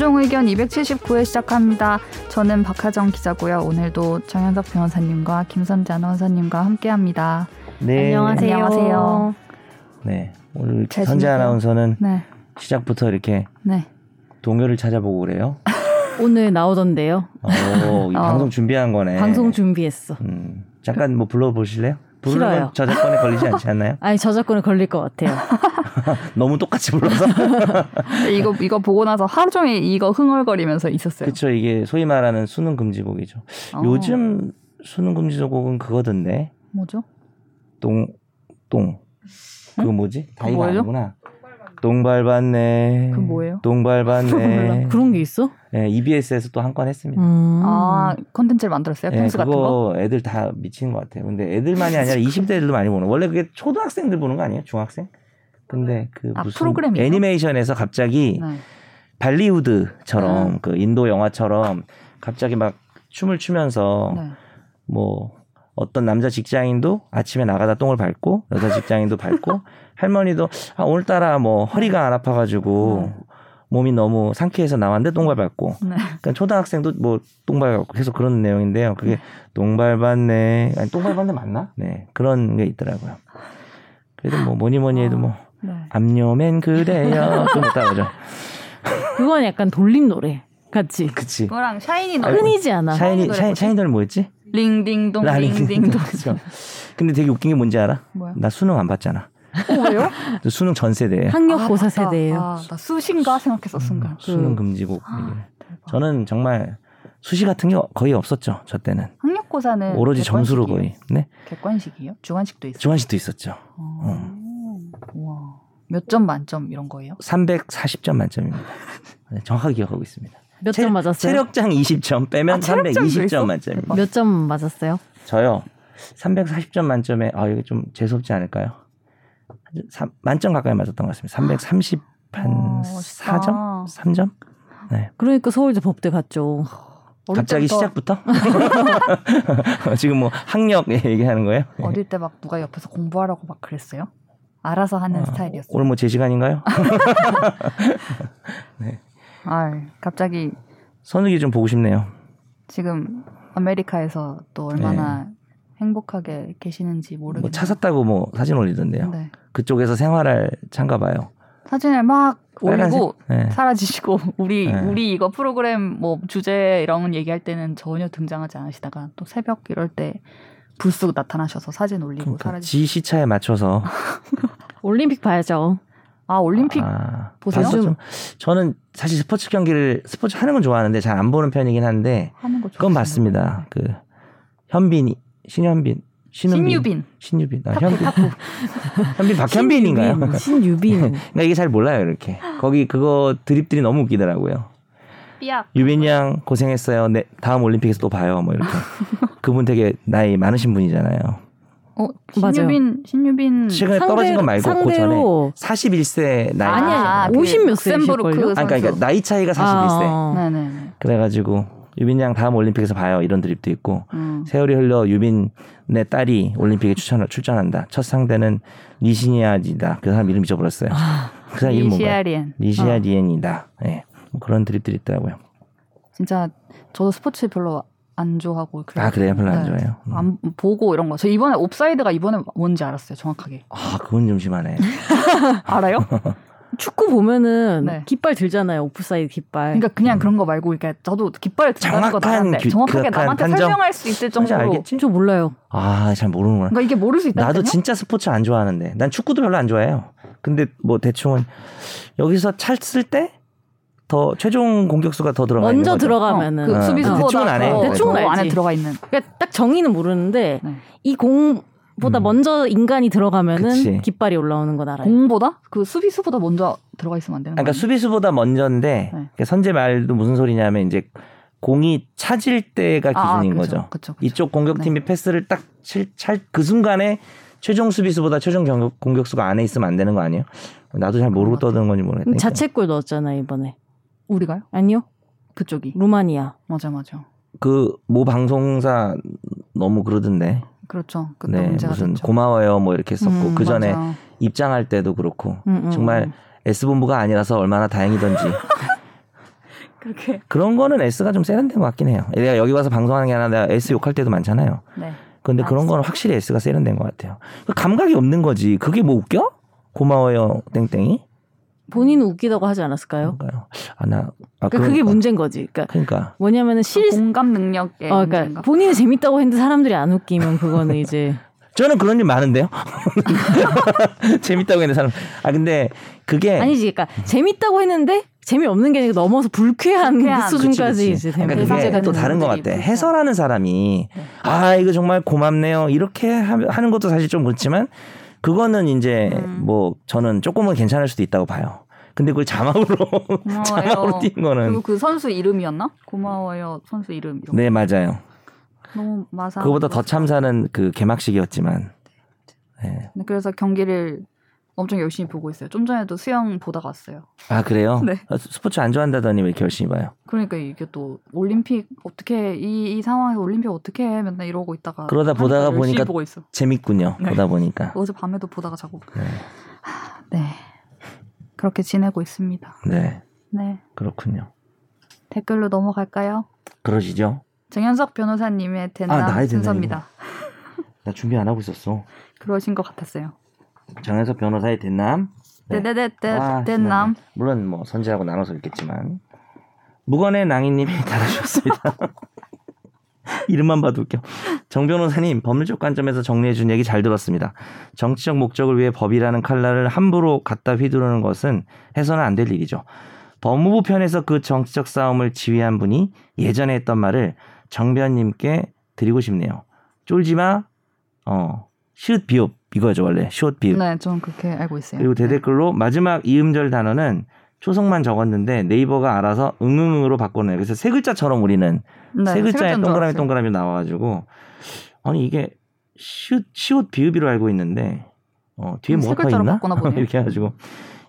최종 의견 279회 시작합니다. 저는 박하정 기자고요. 오늘도 정현석 변호사님과 김선재 아나운서님과 함께합니다. 네. 안녕하세요. 안녕하세요. 네. 오늘 잘 선재? 아나운서는 네, 시작부터 이렇게 네. 동요를 찾아보고 그래요. 오늘 나오던데요. 오, 이 어. 방송 준비한 거네. 방송 준비했어. 음, 잠깐 뭐 불러보실래요? 싫어요. 부르면 저작권에 걸리지 않지 않나요? 아니 저작권에 걸릴 것 같아요. 너무 똑같이 불러서. 이거 이거 보고 나서 하루 종일 이거 흥얼거리면서 있었어요. 그렇죠. 이게 소위 말하는 수능 금지곡이죠. 어, 요즘 수능 금지곡은 그거던데. 뭐죠? 똥, 똥. 그거 뭐지? 다 이거 뭐예요? 아니구나. 똥 밟았네. 그건 뭐예요? 밟았네. 그런 게 있어? 네, EBS에서 또 한 건 했습니다. 음. 아 컨텐츠를 만들었어요? 네, 평수 같은 거? 애들 다 미치는 것 같아요. 근데 애들만이 아니라 20대들도 많이 보는. 원래 그게 초등학생들 보는 거 아니에요? 중학생? 근데 그 아, 무슨 프로그램이에요? 애니메이션에서 갑자기 네. 발리우드처럼 아. 그 인도 영화처럼 갑자기 막 춤을 추면서 네. 뭐 어떤 남자 직장인도 아침에 나가다 똥을 밟고 여자 직장인도 밟고 할머니도 아, 오늘따라 뭐 허리가 안 아파가지고 몸이 너무 상쾌해서 나왔는데 똥 밟았고 네. 그러니까 초등학생도 뭐똥 밟았고 계속 그런 내용인데요. 그게 똥 밟았네 아니 똥 밟았네 맞나? 네 그런 게 있더라고요. 그래도 뭐 뭐니 뭐니 해도 뭐 네. 압류맨 그래요 또 못하고 죠 그건 약간 돌림 노래 같이. 그치 그거랑 샤이니 노래. 흔히지 않아. 샤이니 샤이? 샤이니 노래 뭐였지? 링딩동 나 링딩동. 그쵸. 근데 되게 웃긴 게 뭔지 알아? 뭐야? 나 수능 안 봤잖아. 어, 왜요? 저 수능 전 세대예요. 학력고사 맞다. 세대예요. 아, 나 수신가 생각했어 순간. 수능 그- 금지곡 아, 얘기를. 대박. 저는 정말 수시 같은 게 거의 없었죠. 저 때는 학력고사는 오로지 점수로 네, 객관식이에요? 거의. 네, 객관식이에요? 주관식도 있어요. 주한식도 있었죠. 어. 우와. 몇 점 만점 이런 거예요? 340점 만점입니다. 네, 정확하게 기억하고 있습니다. 몇 체- 점 맞았어요? 체력장 20점 빼면 아, 체력장도 있어? 320점 만점입니다. 몇 점 맞았어요? 저요 340점 만점에 아 이게 좀 재수 없지 않을까요? 한 삼- 만점 가까이 맞았던 것 같습니다. 330한 어, 멋있다. 4점? 3점? 네. 그러니까 서울대 법대 갔죠. 갑자기 때부터- 시작부터? 지금 뭐 학력 얘기하는 거예요? 네. 어릴 때 막 누가 옆에서 공부하라고 막 그랬어요? 알아서 하는 아, 스타일이었어요. 오늘 뭐 제 시간인가요? 아, 갑자기 선욱이 좀 보고 싶네요. 지금 아메리카에서 또 얼마나 행복하게 계시는지. 네. 뭐차 샀다고 뭐 사진 올리던데요. 네. 그쪽에서 생활할 찬가 봐요. 사진을 막? 올리고 네. 사라지시고 우리 네. 우리 이거 프로그램 뭐 주제 이런 얘기할 때는 전혀 등장하지 않으시다가 또 새벽 이럴 때 불쑥 나타나셔서 사진 올리고 그러니까 사라지. 지 시차에 맞춰서 올림픽 봐야죠. 아 올림픽 아, 보세요? 좀- 저는 사실 스포츠 경기를 스포츠 하는 건 좋아하는데 잘 안 보는 편이긴 한데 하는 거 그건. 맞습니다. 그 현빈이 신현빈 신은빈 신유빈 신유빈 아, 현빈 탁구 현빈 박현빈인가요? 신유빈. 신유빈. 그러니까 이게 잘 몰라요 이렇게 거기 그거 드립들이 너무 웃기더라고요. 삐약 유빈 양 고생했어요. 네, 다음 올림픽에서 또 봐요. 뭐 이렇게 그분 되게 나이 많으신 분이잖아요. 어 맞아요. 신유빈 신유빈 최근에 떨어진 건 말고 그 전에 상대로 41세 나이 아니, 아, 아니, 그 50몇 룩셈부르크 세이실걸요? 아, 그러니까 선수. 나이 차이가 41세. 아, 네네. 그래가지고 유빈 양 다음 올림픽에서 봐요. 이런 드립도 있고 음. 세월이 흘러 유빈의 딸이 올림픽에 출전, 출전한다. 첫 상대는 니시니아지다. 그 사람 이름 잊어버렸어요. 그 사람 이름 뭔가요? 이시아리엔 니시아디엔이다. 예. 뭐 그런 드립들이 있더라고요. 진짜 저도 스포츠 별로 안 좋아하고 그래요. 아 그래요? 별로 안 네. 좋아해요. 음. 안 보고 이런 거. 저 이번에 옵사이드가 이번에 뭔지 알았어요. 정확하게. 아 그건 좀 심하네. 알아요? 축구 보면은 네. 깃발 들잖아요. 오프사이드 깃발. 그러니까 그냥 그런 거 말고 그러니까 저도 깃발을 든다는 거 규- 정확하게 남한테 판정? 설명할 수 있을 정도로 알겠지? 저 몰라요. 아 잘 모르는구나. 그러니까 이게 모를 수 있다니까요. 나도 진짜 스포츠 안 좋아하는데 난 축구도 별로 안 좋아해요. 근데 뭐 대충은 여기서 찼을 때 더 최종 공격수가 더 들어가 있는 먼저 거죠. 들어가면은 그 어, 수비수보다 대충은 안 해. 더- 대충은 더 알지. 안에 들어가 있는. 그러니까 딱 정의는 모르는데 네. 이 공 보다 음. 먼저 인간이 들어가면은 그치. 깃발이 올라오는 건 알아요. 공보다 그 수비수보다 먼저 들어가 있으면 안 되는 그러니까 거예요. 수비수보다 먼저인데 그러니까 선제 말도 무슨 소리냐면 이제 공이 차질 때가 기준인 그쵸, 거죠. 그쵸, 그쵸. 이쪽 공격팀이 패스를 딱 찰그 순간에 최종 수비수보다 최종 경격, 공격수가 안에 있으면 안 되는 거 아니에요? 나도 잘 모르고 떠드는 건지 모르겠네. 음, 자책골 넣었잖아요 이번에. 우리가요? 아니요. 그쪽이. 루마니아. 맞아 맞아. 그 모 방송사 너무 그러던데. 그렇죠. 그때 네, 문제가 무슨 됐죠. 고마워요 뭐 이렇게 썼고 음, 그 전에 맞아. 입장할 때도 그렇고 음, 음, 정말 음. S 본부가 아니라서 얼마나 다행이던지 그렇게. 그런 거는 S가 좀 세련된 것 같긴 해요. 내가 여기 와서 방송하는 게 아니라 내가 S 욕할 때도 많잖아요. 네. 근데 아, 그런 거는 확실히 S가 세련된 것 같아요. 그 감각이 없는 거지. 그게 뭐 웃겨? 고마워요, 땡땡이. 본인은 웃기다고 하지 않았을까요? 뭔가요? 아, 나, 아, 그러니까 그게 문제인 거지. 그러니까 그러니까. 뭐냐면은 실 공감 능력의 어, 그러니까 문제인가? 본인이 재밌다고 했는데 사람들이 안 웃기면 그거는 이제 저는 그런 일 많은데요. 재밌다고 했는 사람. 아 근데 그게 아니지. 그러니까 재밌다고 했는데 재미없는 게 아니라 넘어서 불쾌한, 불쾌한, 그 수준까지 그치, 그치. 이제 되면 그러니까 그게 되는 또 다른 것 같아. 불쾌한. 해설하는 사람이 네. 아 이거 정말 고맙네요. 이렇게 하- 하는 것도 사실 좀 그렇지만 그거는 이제 음. 뭐 저는 조금은 괜찮을 수도 있다고 봐요. 근데 그걸 자막으로 자막으로. 띄는 거는 그리고 그 선수 이름이었나? 고마워요 선수 이름. 네 맞아요. 거. 너무 마사. 그거보다 더 참사는 그 개막식이었지만 네. 네, 그래서 경기를 엄청 열심히 보고 있어요. 좀 전에도 수영 보다가 왔어요. 아 그래요? 네. 아, 스포츠 안 좋아한다더니 왜 이렇게 열심히 봐요? 그러니까 이게 또 올림픽 어떻게 이, 이 상황에서 올림픽 어떻게 해? 맨날 이러고 있다가 그러다 보다가 보니까 보고 있어. 재밌군요. 네. 보다 보니까. 어제 밤에도 보다가 자고. 네. 하, 네. 그렇게 지내고 있습니다. 네 네. 그렇군요. 댓글로 넘어갈까요? 그러시죠? 정현석 변호사님의 대남 아, 순서입니다. 나 준비 안 하고 있었어. 그러신 것 같았어요. 정현석 변호사의 대남. 네. 네네네 아, 대남. 물론 뭐 선재하고 나눠서 읽겠지만 무건의 낭인님이 달아주셨습니다. 이름만 봐도 웃겨. 정 변호사님 법률적 관점에서 정리해 준 얘기 잘 들었습니다. 정치적 목적을 위해 법이라는 칼날을 함부로 갖다 휘두르는 것은 해서는 안 될 일이죠. 법무부 편에서 그 정치적 싸움을 지휘한 분이 예전에 했던 말을 정변님께 드리고 싶네요. 쫄지마, 어, 시읒 비읍 이거죠 원래 시읒 비읍. 네, 저는 그렇게 알고 있어요. 그리고 대댓글로 마지막 이음절 단어는 초성만 적었는데 네이버가 알아서 응응으로 바꿔내요. 그래서 세 글자처럼 우리는 네, 세 글자에 동그라미. 동그라미 나와가지고 아니 이게 시옷 시옷 비읍이로 알고 있는데 어, 뒤에 음, 세 뭐가 있나? 이렇게 해가지고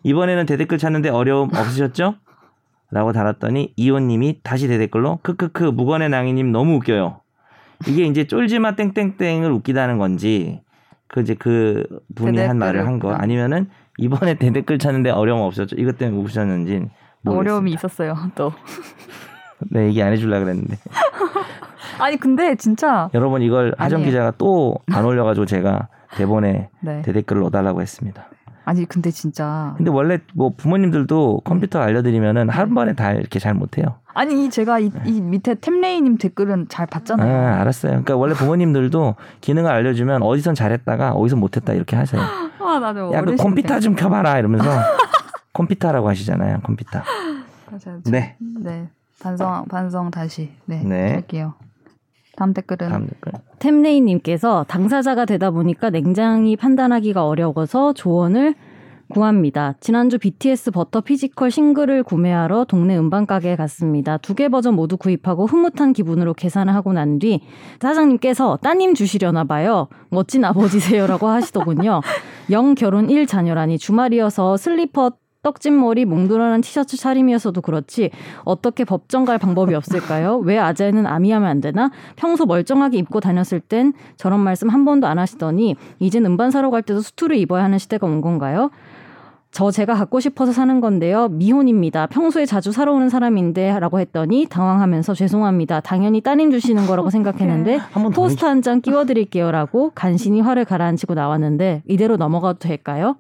이번에는 대댓글 찾는데 어려움 없으셨죠? 라고 달았더니 이호님이 다시 대댓글로 크크크 무건의 낭이님 너무 웃겨요. 이게 이제 쫄지마 땡땡땡을 웃기다는 건지 그 이제 그 분이 한 말을 한 거 아니면은 이번에 대댓글 찾는데 어려움 없었죠? 이것 때문에 웃으셨는지 어려움이 모르겠습니다. 있었어요. 또 네 얘기 안 해주려 그랬는데 아니 근데 진짜 여러분 이걸 하정 아니에요. 기자가 또 안 올려가지고 제가 대본에 네. 대댓글을 넣어달라고 했습니다. 아니 근데 진짜 근데 원래 뭐 부모님들도 컴퓨터 알려드리면은 한 번에 다 이렇게 잘 못해요. 아니 이 제가 이, 이 밑에 템레이님 댓글은 잘 아, 봤잖아요. 알았어요. 그러니까 원래 부모님들도 기능을 알려주면 어디선 잘했다가 어디서 못했다 이렇게 하세요. 아 나도 야, 그 컴퓨터 좀 켜봐라 이러면서 컴퓨터라고 하시잖아요. 컴퓨터. 네. 네. 반성 반성 다시 네, 네. 할게요. 다음 댓글은 다음 댓글. 템레이님께서 당사자가 되다 보니까 냉정히 판단하기가 어려워서 조언을 구합니다. 지난주 BTS 버터 physical 싱글을 구매하러 동네 음반 가게에 갔습니다. 두 개 버전 모두 구입하고 흐뭇한 기분으로 계산을 하고 난 뒤 사장님께서 따님 주시려나 봐요. 멋진 아버지세요라고 하시더군요. 영 결혼 1 자녀라니 주말이어서 슬리퍼 떡진 머리 몽돌하는 티셔츠 차림이어서도 그렇지 어떻게 법정 갈 방법이 없을까요? 왜 아재는 아미하면 안 되나? 평소 멀쩡하게 입고 다녔을 땐 저런 말씀 한 번도 안 하시더니 이젠 음반 사러 갈 때도 수트를 입어야 하는 시대가 온 건가요? 저 제가 갖고 싶어서 사는 건데요. 미혼입니다. 평소에 자주 사러 오는 사람인데 라고 했더니 당황하면서 죄송합니다. 당연히 따님 주시는 거라고 생각했는데 한번 포스터 한 장 끼워드릴게요 라고 간신히 화를 가라앉히고 나왔는데 이대로 넘어가도 될까요?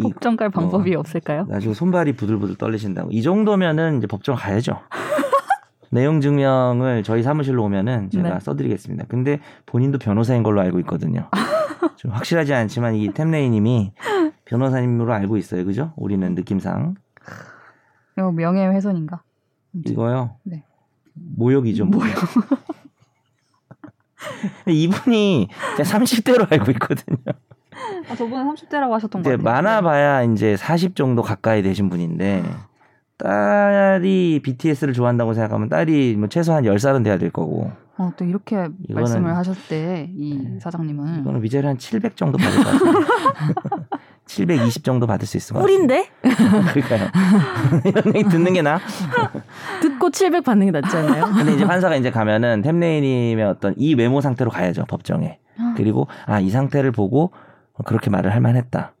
법정 갈 방법이 없을까요? 나 지금 손발이 부들부들 떨리신다고. 이 정도면은 이제 법정 가야죠. 내용 증명을 저희 사무실로 오면은 제가 네. 써드리겠습니다. 근데 본인도 변호사인 걸로 알고 있거든요. 좀 확실하지 않지만 이 템레이님이 변호사님으로 알고 있어요, 그죠? 우리는 느낌상 이거 명예훼손인가? 이거요. 네. 모욕이죠. 모욕. 이분이 제가 30대로 알고 있거든요. 아, 저번에 30대라고 하셨던 거 이제 같아요. 많아 봐야 이제 40 정도 가까이 되신 분인데 딸이 BTS를 좋아한다고 생각하면 딸이 뭐 최소한 10살은 돼야 될 거고 어, 또 이렇게 이거는- 말씀을 하셨을 때이 네. 사장님은 이거는 위자료 한700 정도 받을 것 같아요. 720 정도 받을 수 있을 것 같아요. 꿀인데? 그러니까요. 이런 얘기 듣는 게 나. 듣고 700 받는 게 낫지 않아요? 근데 이제 판사가 이제 가면은 템레이님의 어떤 이 외모 상태로 가야죠 법정에. 그리고 아 이 상태를 보고 그렇게 말을 할 만했다.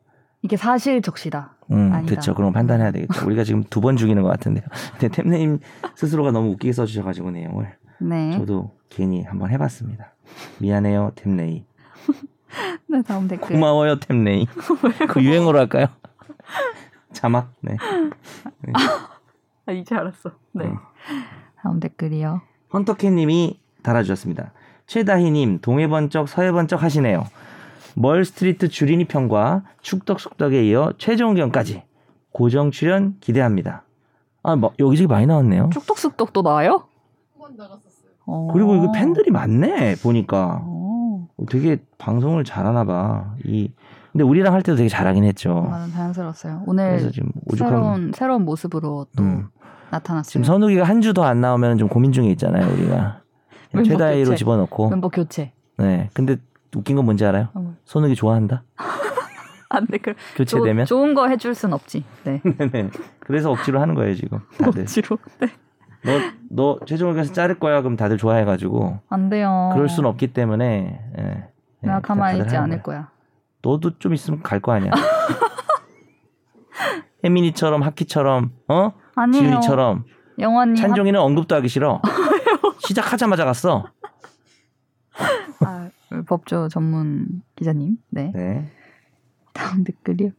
이게 사실 적시다. 음, 아니다. 그렇죠. 그럼 판단해야 되겠죠. 우리가 지금 두 번 죽이는 것 같은데요. 근데 템네임 스스로가 너무 웃기게 써주셔가지고 내용을 네. 저도 괜히 한번 해봤습니다. 미안해요, 템네이. 네, 다음 댓글. 고마워요, 템네이. 그 유행어로 할까요? 자막. 네. 아, 이제 알았어. 네. 음. 다음 댓글이요. 헌터캣님이 달아주셨습니다. 최다희님 동해번쩍 서해번쩍 하시네요. 멀스트리트 주린이 편과 축덕숙덕에 이어 최종 견까지 고정 출연 기대합니다. 아, 뭐 여기저기 많이 나왔네요. 쭉뚝쑥떡도 나와요? 어. 그리고 이거 팬들이 많네 보니까 어. 되게 방송을 잘하나 봐. 이 근데 우리랑 할 때도 되게 잘하긴 했죠. 나는 자연스러웠어요. 그래서 오늘 지금 오죽하면 새로운 새로운 모습으로 또 음. 나타났어요. 지금 선욱이가 한 주 더 안 나오면 좀 고민 중에 있잖아요 우리가 교체. 집어넣고 멤버 교체. 네 근데 웃긴 건 뭔지 알아요? 어. 선욱이 좋아한다 안 돼. 그 교체되면 조, 좋은 거 해줄 순 없지. 네. 네네. 그래서 억지로 하는 거예요 지금 다들. 억지로. 네. 너너 최종 의견에서 자를 거야 그럼 다들 좋아해가지고 안 돼요. 그럴 순 없기 때문에. 예. 예, 내가 가만히 있지 않을 거야. 거야. 너도 좀 있으면 갈 거 아니야. 혜민이처럼 하키처럼 어 아니에요. 지훈이처럼 영원히 찬종이는 언급도 하기 싫어. 시작하자마자 갔어. 합- 아, 법조 전문 기자님. 네. 네. 다음 댓글이요.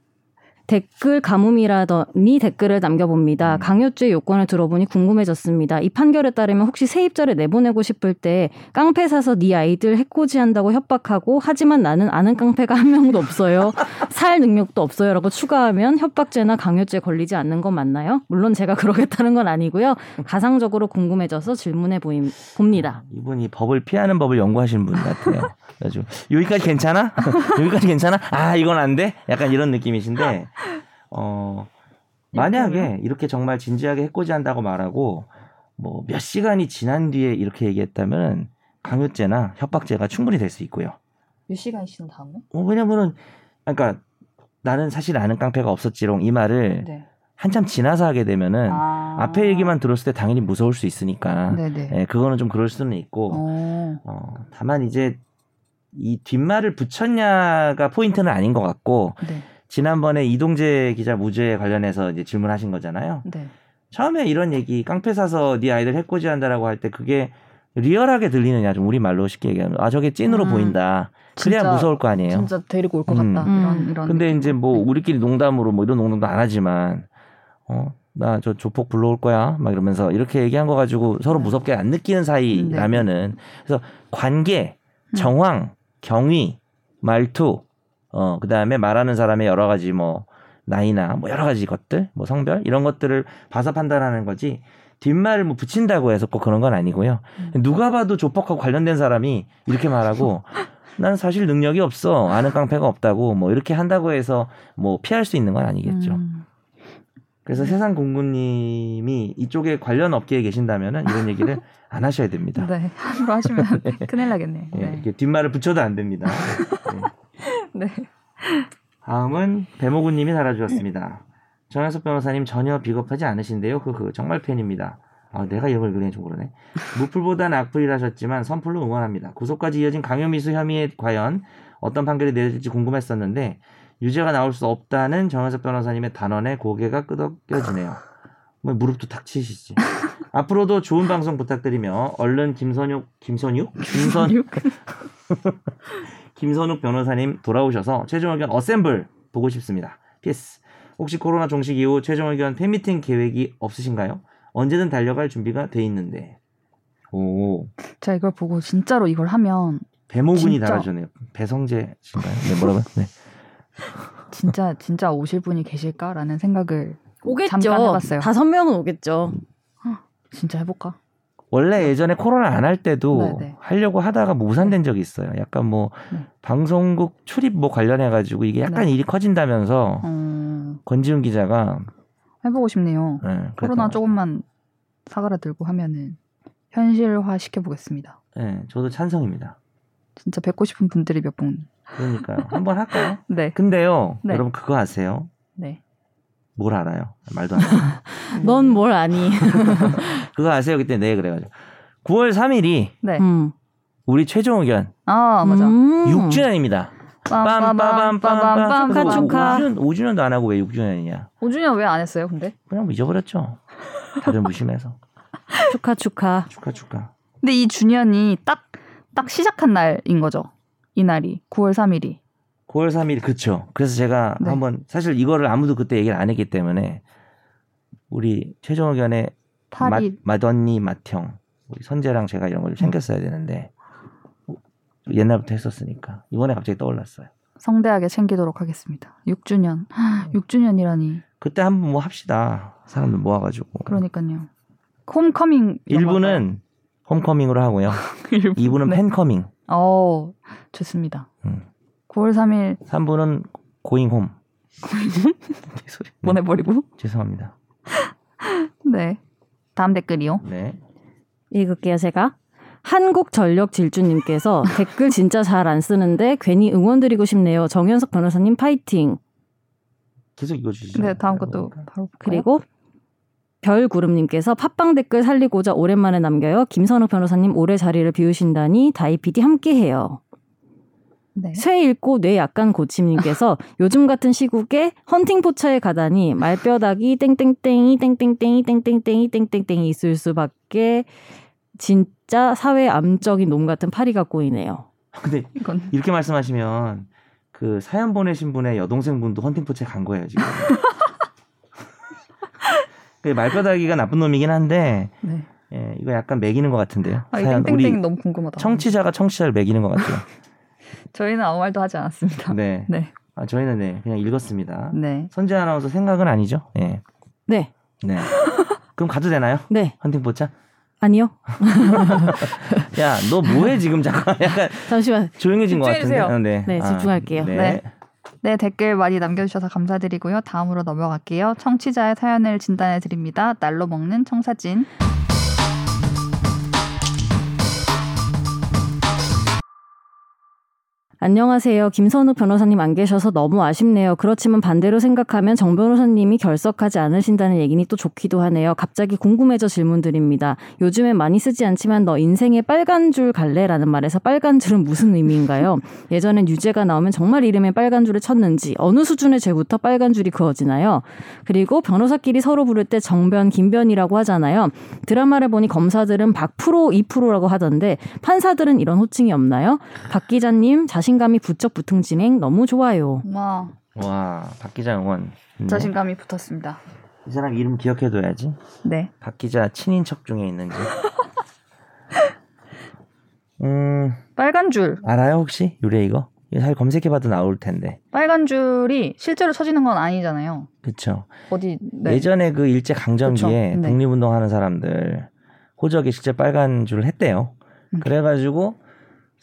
댓글 가뭄이라더니 댓글을 남겨봅니다. 음. 강요죄 요건을 들어보니 궁금해졌습니다. 이 판결에 따르면 혹시 세입자를 내보내고 싶을 때 깡패 사서 네 아이들 해코지한다고 협박하고 하지만 나는 아는 깡패가 한 명도 없어요. 살 능력도 없어요라고 추가하면 협박죄나 강요죄 걸리지 않는 건 맞나요? 물론 제가 그러겠다는 건 아니고요. 가상적으로 궁금해져서 질문해 보임, 봅니다. 이분이 법을 피하는 법을 연구하시는 분 같아요. 여기까지 괜찮아? 여기까지 괜찮아? 아 이건 안 돼? 약간 이런 느낌이신데 어 만약에 이렇게 정말 진지하게 해코지한다고 말하고 뭐 몇 시간이 지난 뒤에 이렇게 얘기했다면 강요죄나 협박죄가 충분히 될 수 있고요. 몇 시간이시는 다음에? 어, 왜냐면은 그러니까 나는 사실 아는 깡패가 없었지롱 이 말을 네. 한참 지나서 하게 되면은 아. 앞에 얘기만 들었을 때 당연히 무서울 수 있으니까. 예, 그거는 좀 그럴 수는 있고 어. 어, 다만 이제 이 뒷말을 붙였냐가 포인트는 아닌 것 같고 네. 지난번에 이동재 기자 무죄 관련해서 이제 질문하신 거잖아요. 네. 처음에 이런 얘기 깡패 사서 네 아이들 해코지 한다라고 할 때 그게 리얼하게 들리느냐 좀 우리 말로 쉽게 얘기하면 아 저게 찐으로 음, 보인다. 그래야 진짜- 무서울 거 아니에요. 진짜 데리고 올것 음. 같다. 음. 이런 이런. 근데 느낌. 이제 뭐 네. 우리끼리 농담으로 뭐 이런 농담도 안 하지만 어 나 저 조폭 불러올 거야 막 이러면서 이렇게 얘기한 거 가지고 서로 네. 무섭게 안 느끼는 사이라면은 그래서 관계 음. 정황 경위 말투 어 그 다음에 말하는 사람의 여러 가지 뭐 나이나 뭐 여러 가지 것들 뭐 성별 이런 것들을 봐서 판단하는 거지 뒷말을 뭐 붙인다고 해서 꼭 그런 건 아니고요 음. 누가 봐도 조폭하고 관련된 사람이 이렇게 말하고 난 사실 능력이 없어 아는 깡패가 없다고 뭐 이렇게 한다고 해서 뭐 피할 수 있는 건 아니겠죠. 음. 그래서 세상 공군님이 이쪽에 관련 업계에 계신다면은 이런 얘기를 안 하셔야 됩니다. 네. 함부로 하시면 큰일 나겠네. 예, 네. 이렇게 뒷말을 붙여도 안 됩니다. 예. 네. 다음은 배모군님이 달아주셨습니다. 정현석 변호사님 전혀 비겁하지 않으신데요. 그, 그 정말 팬입니다. 아, 내가 이걸 그냥 좀 그러네. 무풀보단 악플이라셨지만 선풀로 응원합니다. 구속까지 이어진 강요미수 혐의에 과연 어떤 판결이 내려질지 궁금했었는데 유죄가 나올 수 없다는 정현석 변호사님의 단언에 고개가 끄덕여지네요. 뭐 무릎도 탁 치시지. 앞으로도 좋은 방송 부탁드리며 얼른 김선육 김선육 김선 김선욱 변호사님 돌아오셔서 최종 의견 어셈블 보고 싶습니다. PS 혹시 코로나 종식 이후 최종 의견 팬미팅 계획이 없으신가요? 언제든 달려갈 준비가 돼 있는데. 오 제가 이걸 보고 진짜로 이걸 하면 배모군이 진짜? 달아주네요. 배성재 씨인가요? 네 뭐라고요? 네. 진짜 진짜 오실 분이 계실까라는 생각을 오겠죠. 잠깐 해봤어요. 다섯 명은 오겠죠. 진짜 해볼까? 원래 예전에 코로나 안 할 때도 네네. 하려고 하다가 뭐 무산된 적이 있어요. 약간 뭐 네. 방송국 출입 뭐 관련해 가지고 이게 약간 네. 일이 커진다면서 어, 권지훈 기자가 해보고 싶네요. 네, 코로나 조금만 사그라들고 하면은 현실화 시켜보겠습니다. 네, 저도 찬성입니다. 진짜 뵙고 싶은 분들이 몇 분. 그러니까요. 한번 할까요? 네, 근데요, 네. 여러분 그거 아세요? 네. 뭘 알아요? 말도 안 해요. 넌뭘 아니? 그거 아세요? 그때 네 그래가지고 9월 3일이 네. 음. 우리 최종 의견 아 맞아. 음. 6주년입니다. 빰빠밤빰빰. 축하, 축하. 5주년, 5주년도 안 하고 왜 6주년이냐? 5주년 왜 안 했어요, 근데? 그냥 뭐 잊어버렸죠. 다들 무심해서. 축하 축하. 축하 축하. 근데 이 주년이 딱, 딱 시작한 날인 거죠. 이 날이. 9월 3일이. 9월 3일 그쵸. 그래서 제가 네. 한번 사실 이거를 아무도 그때 얘기를 안 했기 때문에 우리 최종 맛, 8일. 맏언니 맏형 우리 선재랑 제가 이런 걸 챙겼어야 되는데 어, 옛날부터 했었으니까 이번에 갑자기 떠올랐어요. 성대하게 챙기도록 하겠습니다. 6주년. 6주년이라니. 그때 한번 뭐 합시다. 사람들 모아가지고. 그러니까요. 홈커밍. 이런 건가요? 1부는 홈커밍으로 하고요. 일부. 2부는 네. 팬커밍. 어, 좋습니다. 음. 9월 3일 3부는 고잉홈. 소리. 네, 보내버리고. 죄송합니다. 네. 다음 댓글이요. 네. 읽을게요, 제가. 한국전력 질주님께서 댓글 진짜 잘 안 쓰는데 괜히 응원드리고 싶네요. 정현석 변호사님 파이팅. 계속 읽어주시죠. 네, 다음 것도 그러니까. 바로 볼까요? 그리고 별구름님께서 팟빵 댓글 살리고자 오랜만에 남겨요. 김선욱 변호사님 오래 자리를 비우신다니 다이피디 함께해요. 네. 쇠 읽고 뇌 약간 고침님께서 요즘 같은 시국에 헌팅 포차에 가다니 말뼈닥이 땡땡땡이 땡땡땡이 땡땡땡이 땡땡땡이 있을 수밖에 진짜 사회 암적인 놈 같은 파리가 꼬이네요. 근데 이건 이렇게 말씀하시면 그 사연 보내신 분의 여동생분도 헌팅포츠에 간 거예요 지금. 그 말바닥이가 나쁜 놈이긴 한데 네. 예, 이거 약간 매기는 것 같은데요. 아, 이 사연 땡땡땡 우리 너무 궁금하다. 청취자가 청취자를 매기는 것 같아요. 저희는 아무 말도 하지 않았습니다. 네. 네. 아, 저희는 네 그냥 읽었습니다. 네. 선재 아나운서 생각은 아니죠? 예. 네, 네. 그럼 가도 되나요? 네, 헌팅포차? 아니요. 야, 너 뭐해 지금 잠깐 약간 잠시만. 조용해진 것 같은데. 집중해주세요. 아, 네. 네, 집중할게요. 네. 네. 네, 댓글 많이 남겨주셔서 감사드리고요. 다음으로 넘어갈게요. 청취자의 사연을 진단해 드립니다. 날로 먹는 청사진. 안녕하세요. 김선우 변호사님 안 계셔서 너무 아쉽네요. 그렇지만 반대로 생각하면 정 변호사님이 결석하지 않으신다는 얘기니 또 좋기도 하네요. 갑자기 궁금해져 질문드립니다. 요즘엔 많이 쓰지 않지만 너 인생에 빨간 줄 갈래라는 말에서 빨간 줄은 무슨 의미인가요? 예전엔 유죄가 나오면 정말 이름에 빨간 줄을 쳤는지 어느 수준의 죄부터 빨간 줄이 그어지나요? 그리고 변호사끼리 서로 부를 때 정변, 김변이라고 하잖아요. 드라마를 보니 검사들은 박프로, 이프로라고 하던데 판사들은 이런 호칭이 없나요? 박 기자님 자신 감이 부쩍 붙은 진행 너무 좋아요. 와, 와, 박 기자 응원. 네. 자신감이 붙었습니다. 이 사람 이름 기억해둬야지. 네. 박 기자 친인척 중에 있는지. 음, 빨간 줄. 알아요 혹시 유래 이거? 사실 검색해봐도 나올 텐데. 빨간 줄이 실제로 쳐지는 건 아니잖아요. 그쵸. 어디, 네. 예전에 그 일제 강점기에. 네. 독립운동하는 사람들 호적에 실제 빨간 줄을 했대요. 음. 그래가지고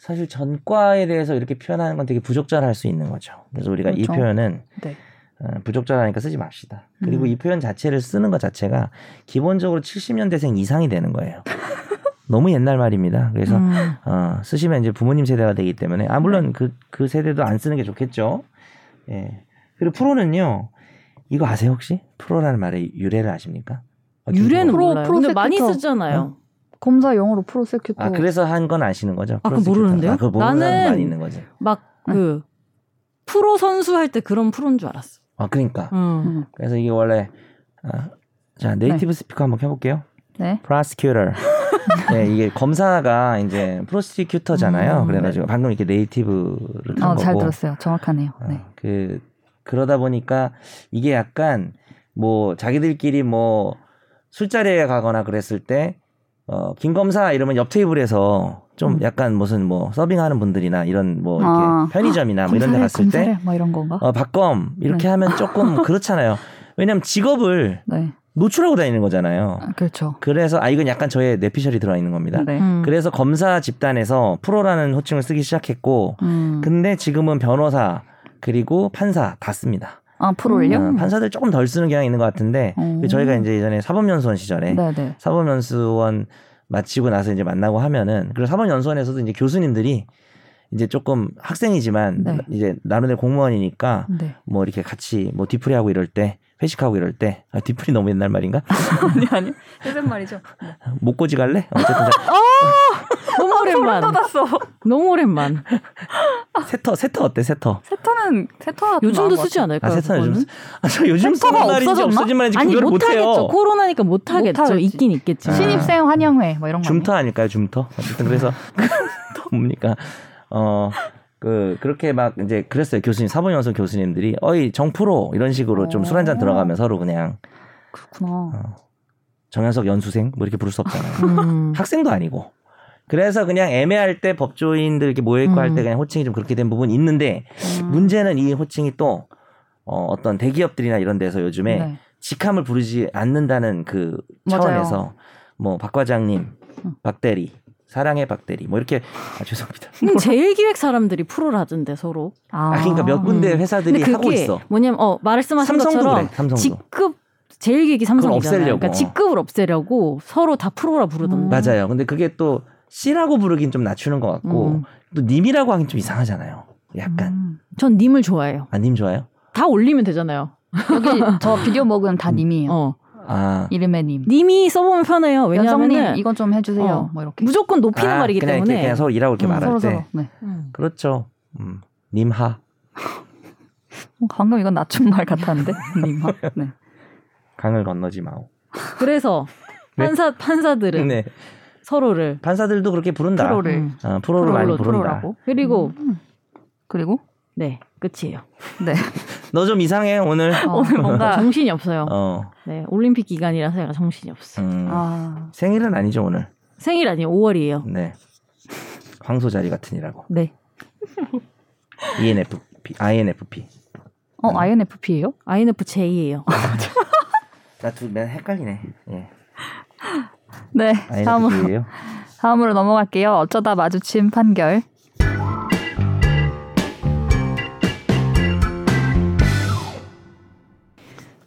사실 전과에 대해서 이렇게 표현하는 건 되게 부적절할 수 있는 거죠. 그래서 우리가 이 그렇죠. 표현은 네. 어, 부적절하니까 쓰지 맙시다. 그리고 음. 이 표현 자체를 쓰는 것 자체가 기본적으로 70년대생 이상이 되는 거예요. 너무 옛날 말입니다. 그래서 음, 어, 쓰시면 이제 부모님 세대가 되기 때문에 아 물론 그그 세대도 안 쓰는 게 좋겠죠. 예. 그리고 프로는요. 이거 아세요 혹시? 프로라는 말의 유래를 아십니까? 어, 유래는 프로- 몰라요. 프로 많이. 쓰잖아요. 검사 영어로 prosecutor. 아 그래서 한 건 아시는 거죠? 아, 그거 prosecutor. 모르는데요? 아, 그거 모르는 나는- 많이 있는 거지. 막그 프로 선수 할 때 그런 프로인 줄 알았어. 아 그러니까. 음. 음. 그래서 이게 원래 아, 자 native speaker 한번 해볼게요. 네. prosecutor. 네, 이게 검사가 이제 prosecutor잖아요. 음, 그래가지고 방금 이렇게 네이티브를 한 어, 거고. 잘 들었어요. 정확하네요. 어, 네. 그 그러다 보니까 이게 약간 뭐 자기들끼리 뭐 술자리에 가거나 그랬을 때 어, 김 검사 이러면 옆 테이블에서 좀 음. 약간 무슨 뭐 서빙하는 분들이나 이런 뭐 이렇게 아. 편의점이나 뭐 이런 데 갔을 때뭐 이런 건가? 어, 박검 이렇게 네. 하면 조금 그렇잖아요. 왜냐면 직업을 네. 노출하고 다니는 거잖아요. 아, 그렇죠. 그래서 아 이건 약간 저의 뇌피셜이 들어 있는 겁니다. 네. 음. 그래서 검사 집단에서 프로라는 호칭을 쓰기 시작했고 음. 근데 지금은 변호사 그리고 판사 다 씁니다. 아, 프로를요? 어, 판사들 조금 덜 쓰는 경향이 있는 것 같은데 음. 저희가 이제 예전에 사법연수원 시절에 네, 네. 사법연수원 마치고 나서 이제 만나고 하면은 그리고 사법연수원에서도 이제 교수님들이 이제 조금 학생이지만 네. 이제 나름대로 공무원이니까 네. 뭐 이렇게 같이 뭐 뒤풀이하고 이럴 때 회식하고 이럴 때 아, 뒤풀이 너무 옛날 말인가? 아니 아니. 무슨 말이죠? 네. 목고지 갈래? 어쨌든 자, 너무 오랜만. 쏟았어. 너무 오랜만. 세터 세터 어때 세터? 세터는 세터가 좀 요즘도 쓰지. 않을까요? 아 세터는 요즘 아, 저 요즘 쓰는 말인지? 없어진 말인지 아니 구별을 못하겠죠. 못해요. 코로나니까 못 하겠죠. 못하겠지. 있긴 있겠지. 아. 신입생 환영회 뭐 이런 거. 줌터 아닐까요 줌터? 어쨌든 그래서 또 뭡니까 어. 그 그렇게 막 이제 그랬어요 교수님 사본 연수 교수님들이 어이 정프로 이런 식으로 좀 술 한잔 오. 들어가면 서로 그냥 그렇구나. 정현석 연수생 뭐 이렇게 부를 수 없잖아요 음. 학생도 아니고 그래서 그냥 애매할 때 법조인들 이렇게 모여있고 할때 음. 그냥 호칭이 좀 그렇게 된 부분이 있는데 음. 문제는 이 호칭이 또 어, 어떤 대기업들이나 이런 데서 요즘에 네. 직함을 부르지 않는다는 그. 차원에서 뭐 박 과장님, 음. 박대리, 사랑의 박대리 뭐 이렇게 아, 죄송합니다. 근데 제일 기획 사람들이 프로를 하던데 서로. 아, 그러니까 몇 군데 음. 회사들이 하고 있어. 뭐냐면 어 말씀하신 삼성도 것처럼 그래. 삼성도. 직급 제일 기획이 삼성이잖아요. 없애려고. 그러니까 직급을 없애려고 서로 다 프로라 부르던데. 음. 맞아요. 근데 그게 또 C라고 부르긴 좀 낮추는 것 같고 음. 또 님이라고 하긴 좀 이상하잖아요. 약간 음. 전 님을 좋아해요. 아 님 좋아요? 다 올리면 되잖아요. 여기 저 비디오 먹은 다 님이에요. 어. 아 이름에 님. 님이 써보면 편해요. 왜냐하면 이거 좀 해주세요. 어. 뭐 이렇게. 무조건 높이는 아, 말이기 그냥 때문에. 이렇게 그냥 서로 일하고 이렇게 음, 말할 서로 때 서로. 네. 음. 그렇죠. 음. 님하 어, 방금 이건 낮춘말 같았는데. 님. 네. 강을 건너지 마오. 그래서 네? 판사 판사들은 네. 서로를 판사들도 그렇게 부른다. 프로를. 음. 어, 프로를 많이 프로로, 부른다. 프로라고. 그리고 음. 그리고 네 끝이에요. 네. 너 좀 이상해 오늘. 어, 오늘 뭔가 정신이 없어요. 어. 네 올림픽 기간이라서 제가 정신이 없어. 요 음. 아 생일은 아니죠 오늘. 생일 아니에요. 5월이에요. 네. 황소 자리 같으니라고. 네. ENFP, INFP. 어 INFP예요? INFJ예요. 나두맨 헷갈리네. 예. 네. 다음으로. 다음으로 넘어갈게요. 어쩌다 마주친 판결.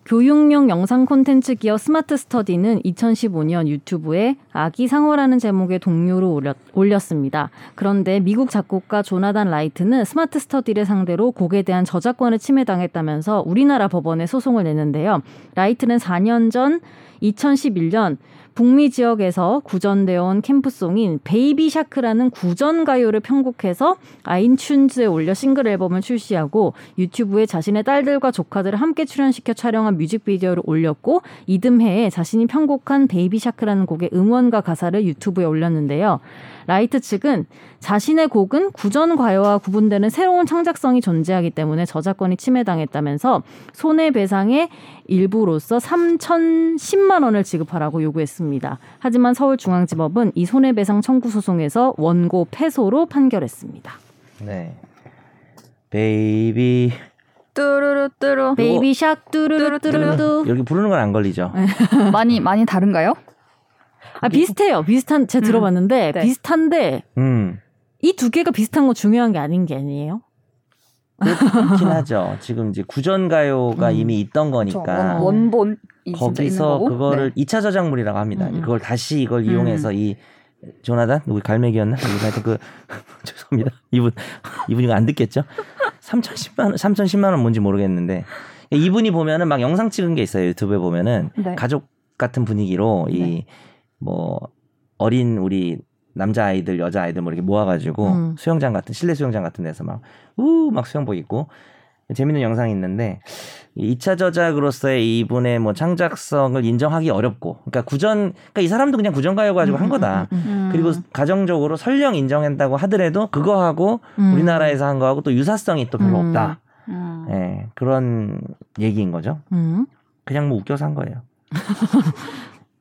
교육용 영상 콘텐츠 기업 스마트 스터디는 2015년 유튜브에 아기 상어라는 제목의 동료를 올렸, 올렸 습니다. 그런데 미국 작곡가 조나단 라이트는 스마트 스터디를 상대로 곡에 대한 저작권을 침해당했다면서 우리나라 법원에 소송을 냈는데요. 라이트는 4년 전 2011년 북미 지역에서 구전되어 온 camp song인 Baby Shark라는 구전 가요를 편곡해서 iTunes에 올려 싱글 앨범을 출시하고 유튜브에 자신의 딸들과 조카들을 함께 출연시켜 촬영한 뮤직비디오를 올렸고 이듬해에 자신이 편곡한 Baby Shark라는 곡의 음원과 가사를 유튜브에 올렸는데요. 라이트 측은 자신의 곡은 구전 가요와 구분되는 새로운 창작성이 존재하기 때문에 저작권이 침해당했다면서 손해배상의 일부로서 3,010만 원을 지급하라고 요구했습니다. 하지만 서울중앙지법은 이 손해배상 청구 소송에서 원고 패소로 판결했습니다. 네. Baby 뚜루루 뚜루. Baby shark 뚜루루 뚜루뚜. 여기 부르는 건 안 걸리죠. 많이 많이 다른가요? 아 비슷해요. 비슷한 제가 음. 들어봤는데 네. 비슷한데 음. 이 두 개가 비슷한 거 중요한 게 아닌 게 아니에요? 그렇긴 하죠. 지금 이제 구전 가요가 음. 이미 있던 저 거니까 원, 본이 진짜 있는 거기서. 그거를 네. 2차 저작물이라고 합니다. 음. 그걸 다시 이걸 이용해서 이 조나단 누구 갈매기였나? 하여튼 그 죄송합니다. 이분 이분 이거 안 듣겠죠? 3,010만 원, 3,010만 원 뭔지 모르겠는데 이분이 보면은 막 영상 찍은 게 있어요. 유튜브에 보면은 네. 가족 같은 분위기로 네. 이뭐 어린 우리 남자 아이들, 여자 아이들 뭐 이렇게 모아가지고 음. 수영장 같은 실내 수영장 같은 데서 막 우막 수영복 입고 재밌는 영상이 있는데 이 2차 저작으로서의 이분의 뭐 창작성을 인정하기 어렵고 그러니까 구전 그러니까 이 사람도 그냥 구전 가요 가지고 한 거다. 음, 음, 음. 그리고 가정적으로 설령 인정한다고 하더라도 그거하고 음. 우리나라에서 한 거하고 또 유사성이 또 별로 음. 없다. 음. 예, 그런 얘기인 거죠. 음. 그냥 뭐 웃겨서 한 거예요.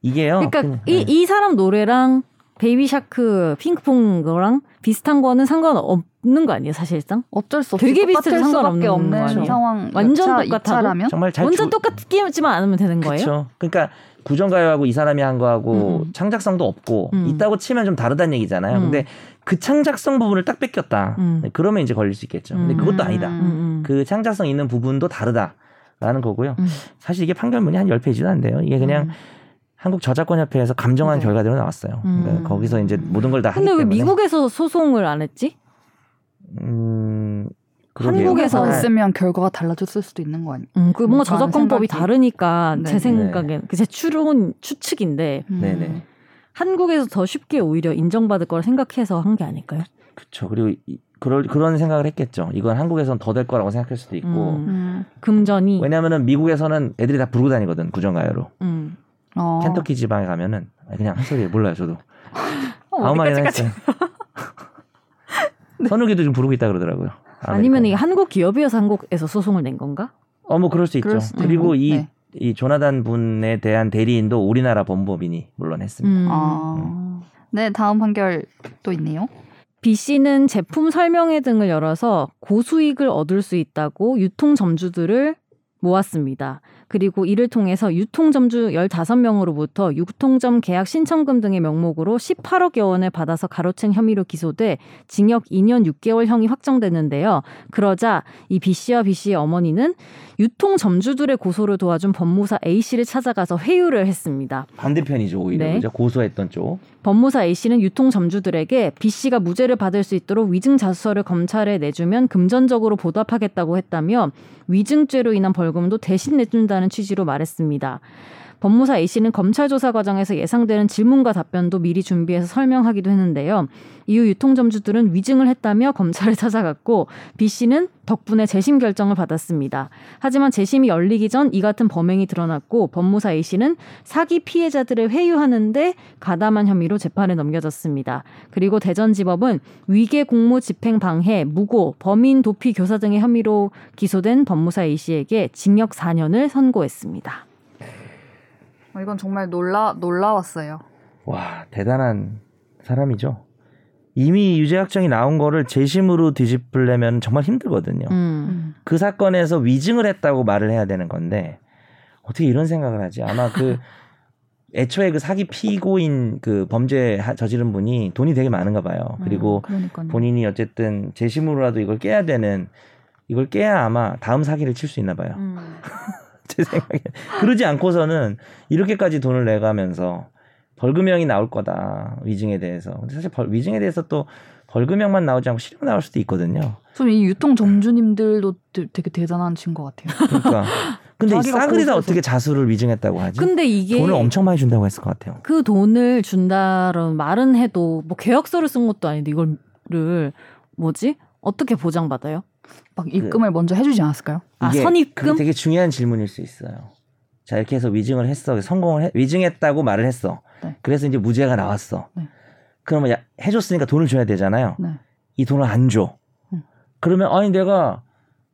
이게요. 그러니까 이, 예. 이 사람 노래랑 Baby Shark 핑크퐁 거랑 비슷한 거는 상관없는 거 아니에요 사실상? 어쩔 수 없이 되게 비슷해서 상관없는 없는 아니에요? 상황. 완전? 이차라면? 정말 잘 완전 주- 똑같기만 않으면 되는 거예요? 그렇죠. 그러니까 구전가요하고 이 사람이 한 거하고 음. 창작성도 없고 음. 있다고 치면 좀 다르다는 얘기잖아요. 음. 근데 그 창작성 부분을 딱 뺏겼다. 네, 음. 그러면 이제 걸릴 수 있겠죠. 근데 음. 그것도 아니다. 음, 음. 그 창작성 있는 부분도 다르다라는 거고요. 음. 사실 이게 판결문이 한 10페이지도 안 돼요. 이게 그냥 음. 한국 저작권협회에서 감정한 네. 결과대로 나왔어요. 그러니까 음. 거기서 이제 모든 걸 다 하기 근데 왜 때문에. 미국에서 소송을 안 했지? 음. 한국에서 아, 했으면 결과가 달라졌을 수도 있는 거 아니에요? 음, 그 뭔가 저작권법이 생각이- 다르니까 네. 제 생각엔 그제 추론 추측인데 음. 네네. 한국에서 더 쉽게 오히려 인정받을 거라 생각해서 한 게 아닐까요? 그렇죠. 그리고 이- 그럴 그런 생각을 했겠죠. 이건 한국에선 더 될 거라고 생각할 수도 있고. 음. 음. 금전이 왜냐하면은 미국에서는 애들이 다 부르고 다니거든 구정가요로. 음. 어. 켄터키 지방에 가면은 그냥 한 소리 몰라요 저도. 어, 아무 말이나? 했어요. 선우기도 좀 부르고 있다 그러더라고요. 아니면 이게 아메리카노. 한국 기업이어서 한국에서 소송을 낸 건가? 어, 뭐 그럴 수 있죠. 그럴 그리고 이, 네. 이 조나단 분에 대한 대리인도 우리나라 법무법인이 물론 했습니다. 음. 아. 네, 다음 판결 또 있네요. B 씨는 제품 설명회 등을 열어서 고수익을 얻을 수 있다고 유통 점주들을 모았습니다. 그리고 이를 통해서 유통점주 15명으로부터 유통점 계약 신청금 등의 명목으로 18억여 원을 받아서 가로챈 혐의로 기소돼 징역 2년 6개월형이 확정됐는데요. 그러자 이 B 씨와 B 씨의 어머니는 유통점주들의 고소를 도와준 법무사 A 씨를 찾아가서 회유를 했습니다. 반대편이죠, 오히려. 네. 고소했던 쪽. 법무사 A 씨는 유통점주들에게 B 씨가 무죄를 받을 수 있도록 위증 자수서를 검찰에 내주면 금전적으로 보답하겠다고 했다며 위증죄로 인한 벌금도 대신 내준다는 취지로 말했습니다. 법무사 A 씨는 검찰 조사 과정에서 예상되는 질문과 답변도 미리 준비해서 설명하기도 했는데요. 이후 유통점주들은 위증을 했다며 검찰을 찾아갔고 B 씨는 덕분에 재심 결정을 받았습니다. 하지만 재심이 열리기 전 이 같은 범행이 드러났고 법무사 A 씨는 사기 피해자들을 회유하는데 가담한 혐의로 재판에 넘겨졌습니다. 그리고 대전지법은 위계 공무 집행 방해, 무고, 범인 도피 교사 등의 혐의로 기소된 법무사 A 씨에게 징역 4년을 선고했습니다. 어, 이건 정말 놀라 놀라웠어요. 와, 대단한 사람이죠. 이미 유죄 확정이 나온 거를 재심으로 뒤집으려면 정말 힘들거든요. 음. 그 사건에서 위증을 했다고 말을 해야 되는 건데 어떻게 이런 생각을 하지? 아마 그 애초에 그 사기 피고인 그 범죄 하- 저지른 분이 돈이 되게 많은가 봐요. 그리고 그러니까요. 본인이 어쨌든 재심으로라도 이걸 깨야 되는 이걸 깨야 아마 다음 사기를 칠 수 있나 봐요. 음. 제 생각에 그러지 않고서는 이렇게까지 돈을 내가면서 벌금형이 나올 거다 위증에 대해서. 근데 사실 벌, 위증에 대해서 또 벌금형만 나오지 않고 실형 나올 수도 있거든요. 좀 이 유통 점주님들도 되- 되게 대단한 친 것 같아요. 그러니까 근데 이 싸그리다 어떻게 자수를 위증했다고 하지? 근데 이게 돈을 엄청 많이 준다고 했을 것 같아요. 그 돈을 준다는 말은 해도 뭐 계약서를 쓴 것도 아닌데 이거를 뭐지? 어떻게 보장받아요? 막 입금을 먼저 해주지 않았을까요? 아, 선입금? 되게 중요한 질문일 수 있어요. 자 이렇게 해서 위증을 했어, 성공을 해, 위증했다고 말을 했어. 네. 그래서 이제 무죄가 나왔어. 네. 그러면 야, 해줬으니까 돈을 줘야 되잖아요. 네. 이 돈을 안 줘. 음. 그러면 아니 내가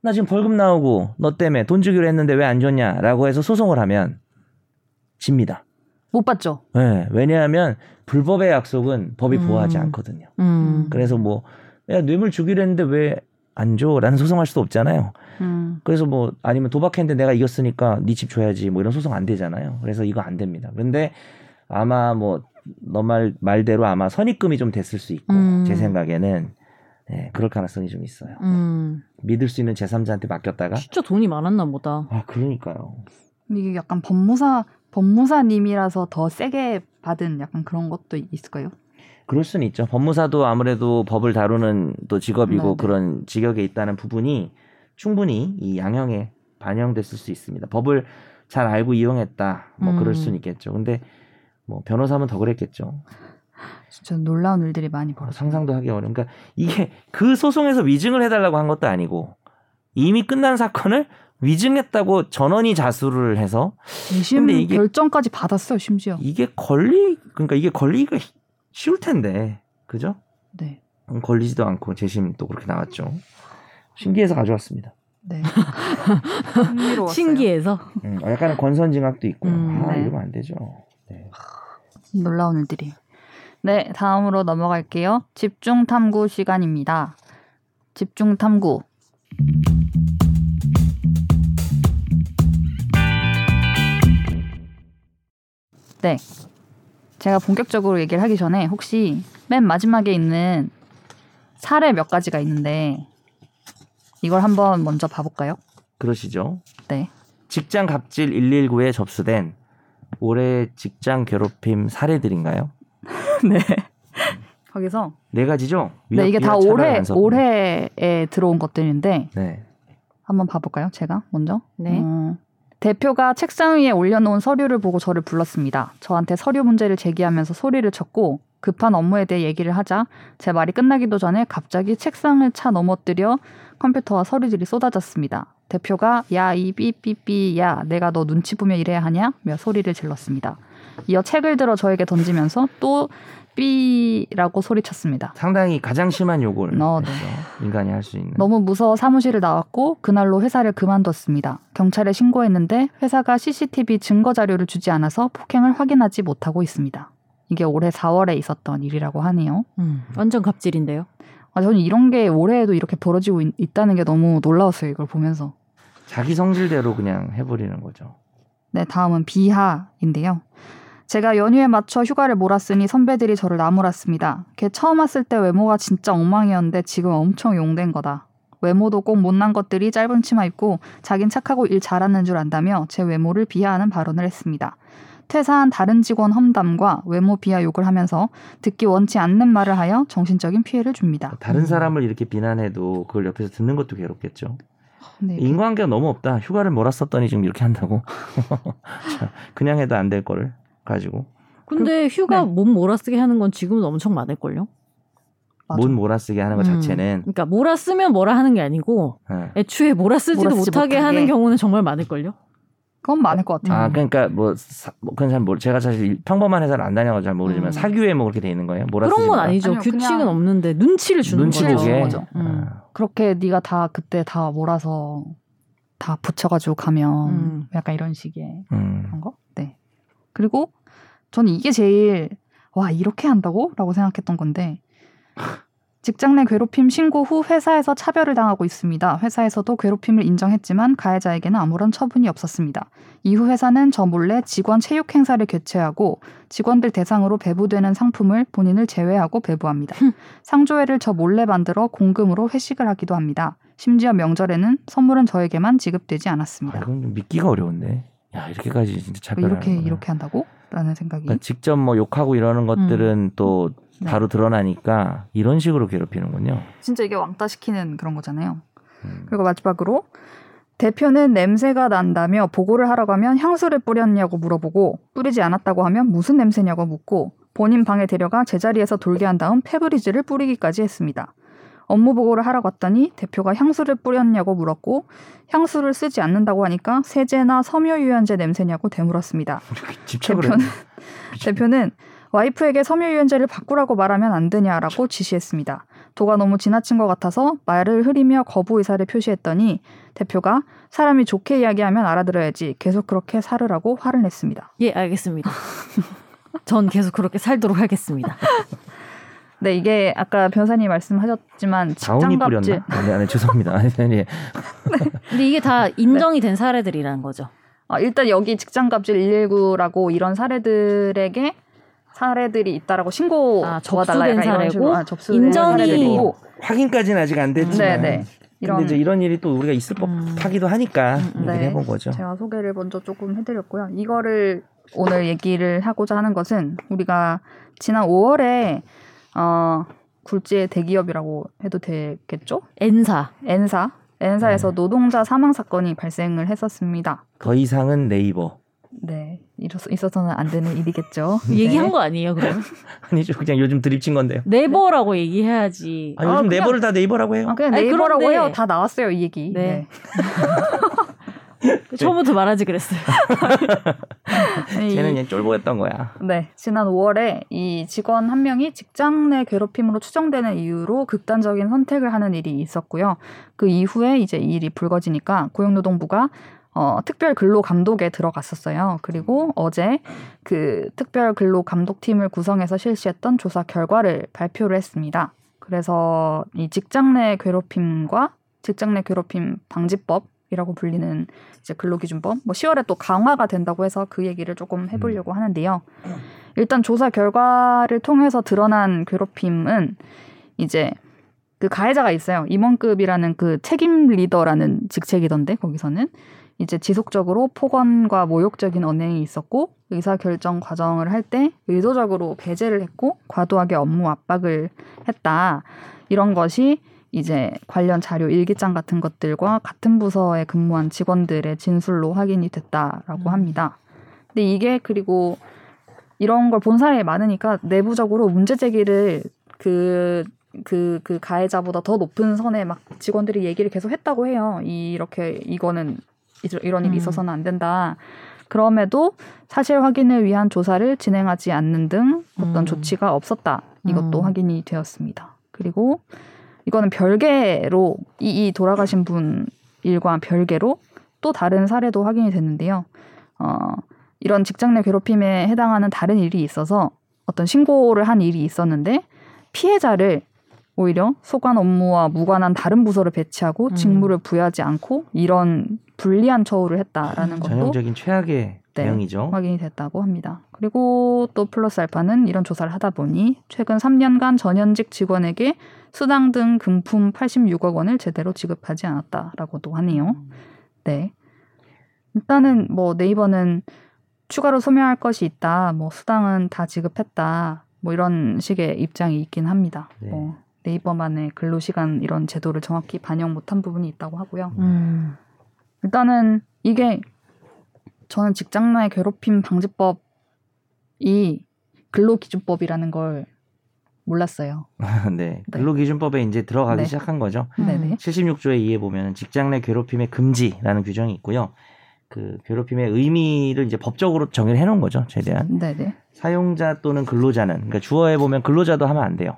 나 지금 벌금 나오고 너 때문에 돈 주기로 했는데 왜 안 줬냐라고 해서 소송을 하면 집니다. 못 받죠. 네, 왜냐하면 불법의 약속은 법이 음. 보호하지 않거든요. 음. 그래서 뭐 내가 뇌물 주기로 했는데 왜 안 줘라는 소송할 수도 없잖아요. 음. 그래서 뭐 아니면 도박했는데 내가 이겼으니까 네 집 줘야지 뭐 이런 소송 안 되잖아요. 그래서 이거 안 됩니다. 근데 아마 뭐 너 말 말대로 아마 선입금이 좀 됐을 수 있고 음. 제 생각에는 네, 그럴 가능성이 좀 있어요. 음. 믿을 수 있는 제3자한테 맡겼다가 진짜 돈이 많았나 보다. 아 그러니까요. 이게 약간 법무사 법무사님이라서 더 세게 받은 약간 그런 것도 있을까요? 그럴 수는 있죠. 법무사도 아무래도 법을 다루는 또 직업이고 네네. 그런 직역에 있다는 부분이 충분히 이 양형에 반영됐을 수 있습니다. 법을 잘 알고 이용했다. 뭐 그럴 음. 수는 있겠죠. 근데 뭐 변호사면 더 그랬겠죠. 진짜 놀라운 일들이 많이 벌어져. 상상도 하기 어려운. 그러니까 이게 그 소송에서 위증을 해달라고 한 것도 아니고 이미 끝난 사건을 위증했다고 전원이 자수를 해서 근데 이게- 결정까지 받았어요, 심지어. 이게 걸리 그러니까 이게 걸리기가 쉬울 텐데 그죠? 네. 음, 걸리지도 않고 재심 또 그렇게 나왔죠. 신기해서 가져왔습니다. 네. 신기해서. 음, 약간의 권선징악도 있고요. 음, 아 네. 이러면 안 되죠. 네. 놀라운 일들이. 네, 다음으로 넘어갈게요. 집중 탐구 시간입니다. 집중 탐구. 네. 제가 본격적으로 얘기를 하기 전에 혹시 맨 마지막에 있는 사례 몇 가지가 있는데 이걸 한번 먼저 봐볼까요? 그러시죠. 네. 직장 갑질 119에 접수된 올해 직장 괴롭힘 사례들인가요? 네. 거기서 네 가지죠. 네, 이게 다 위협, 올해. 올해에 들어온 것들인데 네. 한번 봐볼까요? 제가 먼저. 네. 음, 대표가 책상 위에 올려놓은 서류를 보고 저를 불렀습니다. 저한테 서류 문제를 제기하면서 소리를 쳤고 급한 업무에 대해 얘기를 하자 제 말이 끝나기도 전에 갑자기 책상을 차 넘어뜨려 컴퓨터와 서류들이 쏟아졌습니다. 대표가 야 이 삐삐삐 야 내가 너 눈치 보며 일해야 하냐? 며 소리를 질렀습니다. 이어 책을 들어 저에게 던지면서 또 삐라고 소리쳤습니다. 상당히 가장 심한 요구를 어, 네. 인간이 할 수 있는. 너무 무서워 사무실을 나왔고 그날로 회사를 그만뒀습니다. 경찰에 신고했는데 회사가 CCTV 증거 자료를 주지 않아서 폭행을 확인하지 못하고 있습니다. 이게 올해 4월에 있었던 일이라고 하네요. 음, 완전 갑질인데요. 아, 저는 이런 게 올해에도 이렇게 벌어지고 있, 다는게 너무 놀라웠어요. 이걸 보면서. 자기 성질대로 그냥 해버리는 거죠. 네, 다음은 비하인데요. 제가 연휴에 맞춰 휴가를 몰았으니 선배들이 저를 나무랐습니다. 걔 처음 왔을 때 외모가 진짜 엉망이었는데 지금 엄청 용된 거다. 외모도 꼭 못난 것들이 짧은 치마 입고 자긴 착하고 일 잘하는 줄 안다며 제 외모를 비하하는 발언을 했습니다. 퇴사한 다른 직원 험담과 외모 비하 욕을 하면서 듣기 원치 않는 말을 하여 정신적인 피해를 줍니다. 다른 사람을 이렇게 비난해도 그걸 옆에서 듣는 것도 괴롭겠죠. 네, 인간관계가 너무 없다. 휴가를 몰았었더니 지금 이렇게 한다고. 그냥 해도 안 될 거를 가지고 근데 휴가 네. 몸 몰아쓰게 하는 건 지금은 엄청 많을걸요? 맞아. 못 몰아쓰게 하는 것 음. 자체는 그러니까 몰아쓰면 뭐라 하는 게 아니고 예. 애초에 몰아쓰지도 몰아쓰지 못하게 못하게. 하는 경우는 정말 많을걸요? 그건 많을 것 같아요. 아 그러니까 뭐, 사, 뭐 그건 잘 모르. 제가 사실 평범한 회사를 안 다녀가지고 잘 모르지만 음. 사규에 뭐 그렇게 돼 있는 거예요. 몰아쓰지 그런 건. 아니죠. 아니요, 규칙은 그냥 없는데 눈치를 주는 눈치 거죠. 보게. 거죠. 음. 아, 그렇게 네가 다 그때 다 몰아서 다 붙여가지고 가면 음. 약간 이런 식의 음. 그런 거. 네. 그리고 저는 이게 제일 와 이렇게 한다고?라고 생각했던 건데 직장 내 괴롭힘 신고 후 회사에서 차별을 당하고 있습니다. 회사에서도 괴롭힘을 인정했지만 가해자에게는 아무런 처분이 없었습니다. 이후 회사는 저 몰래 직원 체육 행사를 개최하고 직원들 대상으로 배부되는 상품을 본인을 제외하고 배부합니다. 상조회를 저 몰래 만들어 공금으로 회식을 하기도 합니다. 심지어 명절에는 선물은 저에게만 지급되지 아, 않았습니다. 이건 좀 믿기가 어려운데. 야 이렇게까지 진짜 차별하는 이렇게. 이렇게 한다고? 라는 생각이 그러니까 직접 뭐 욕하고 이러는 것들은 또 네. 바로 드러나니까 이런 식으로 괴롭히는군요. 진짜 이게 왕따 시키는 그런 거잖아요. 음. 그리고 마지막으로 대표는 냄새가 난다며 보고를 하라고 하면 향수를 뿌렸냐고 물어보고 뿌리지 않았다고 하면 무슨 냄새냐고 묻고 본인 방에 데려가 제자리에서 돌게 한 다음 페브리즈를 뿌리기까지 했습니다. 업무 보고를 하러 갔더니 대표가 향수를 뿌렸냐고 물었고 향수를 쓰지 않는다고 하니까 세제나 섬유유연제 냄새냐고 되물었습니다. 집착을 해. 대표는 대표는 와이프에게 섬유유연제를 바꾸라고 말하면 안 되냐라고 지시했습니다. 도가 너무 지나친 것 같아서 말을 흐리며 거부 의사를 표시했더니 대표가 사람이 좋게 이야기하면 알아들어야지 계속 그렇게 살으라고 화를 냈습니다. 예, 알겠습니다. 전 계속 그렇게 살도록 하겠습니다. 네, 이게 아까 변사님 말씀하셨지만 직장 갑질 뿌렸나? 아니, 아니 죄송합니다. 아니, 아니. 근데 이게 다 인정이 된 사례들이라는 거죠. 아, 일단 여기 직장 갑질 119라고 이런 사례들에게 사례들이 있다라고 신고 아, 접수된 사례고 아, 접수된 인정이- 사례들이고 확인까지는 아직 안 됐지만. 네, 네. 이런 이런 근데 이제 이런 일이 또 우리가 있을 음. 법하기도 하니까 음, 얘기를 네. 해본 거죠. 제가 소개를 먼저 조금 해드렸고요. 이거를 오늘 얘기를 하고자 하는 것은 우리가 지난 5월에 어, 굴지의 대기업이라고 해도 되겠죠? N사. N사. N사에서 노동자 사망 사건이 발생을 했었습니다. 더 이상은 네이버. 네, 이렇- 있어서는 안 되는 일이겠죠. 얘기한 네. 거 아니에요, 그럼? 아니죠. 그냥 요즘 드립친 건데요. 네버라고 얘기해야지. 아, 요즘 아, 그냥- 네이버를 다 네이버라고 해요. 아, 그냥 아니, 네이버라고 그런데- 해요. 다 나왔어요, 이 얘기. 네. 처음부터 말하지 그랬어요. 네. 쟤는 이- 쫄보였던 거야. 네, 지난 5월에 이 직원 한 명이 직장 내 괴롭힘으로 추정되는 이유로 극단적인 선택을 하는 일이 있었고요. 그 이후에 이제 이 일이 불거지니까 고용노동부가 어, 특별 근로 감독에 들어갔었어요. 그리고 어제 그 특별 근로 감독팀을 구성해서 실시했던 조사 결과를 발표를 했습니다. 그래서 이 직장 내 괴롭힘과 직장 내 괴롭힘 방지법 이라고 불리는 이제 근로기준법, 뭐 10월에 또 강화가 된다고 해서 그 얘기를 조금 해보려고 하는데요. 일단 조사 결과를 통해서 드러난 괴롭힘은 이제 그 가해자가 있어요. 임원급이라는 그 책임 리더라는 직책이던데 거기서는 이제 지속적으로 폭언과 모욕적인 언행이 있었고 의사 결정 과정을 할 때 의도적으로 배제를 했고 과도하게 업무 압박을 했다. 이런 것이 이제 관련 자료 일기장 같은 것들과 같은 부서에 근무한 직원들의 진술로 확인이 됐다라고 음. 합니다. 근데 이게 그리고 이런 걸 본 사람이 많으니까 내부적으로 문제 제기를 그 그, 그 가해자보다 더 높은 선에 막 직원들이 얘기를 계속 했다고 해요. 이, 이렇게, 이거는 이런 일이 음. 있어서는 안 된다. 그럼에도 사실 확인을 위한 조사를 진행하지 않는 등 어떤 음. 조치가 없었다. 이것도 음. 확인이 되었습니다. 그리고 이거는 별개로 이, 이 돌아가신 분 일과 별개로 또 다른 사례도 확인이 됐는데요. 어, 이런 직장 내 괴롭힘에 해당하는 다른 일이 있어서 어떤 신고를 한 일이 있었는데 피해자를 오히려 소관 업무와 무관한 다른 부서를 배치하고 음. 직무를 부여하지 않고 이런 불리한 처우를 했다라는 것도 전형적인 최악의 네. 대응이죠. 확인이 됐다고 합니다. 그리고 또 플러스 알파는 이런 조사를 하다 보니 최근 3년간 전현직 직원에게 수당 등 금품 86억 원을 제대로 지급하지 않았다라고도 하네요. 네. 일단은 뭐 네이버는 추가로 소명할 것이 있다. 뭐 수당은 다 지급했다. 뭐 이런 식의 입장이 있긴 합니다. 네. 뭐 네이버만의 근로시간 이런 제도를 정확히 반영 못한 부분이 있다고 하고요. 음. 일단은 이게 저는 직장 내 괴롭힘 방지법이 근로기준법이라는 걸 몰랐어요. 네. 근로기준법에 이제 들어가기 네. 시작한 거죠. 음. 네네. 76조에 의해 보면 직장 내 괴롭힘의 금지라는 규정이 있고요. 그 괴롭힘의 의미를 이제 법적으로 정의를 해놓은 거죠. 최대한 네네. 사용자 또는 근로자는 그러니까 주어에 보면 근로자도 하면 안 돼요.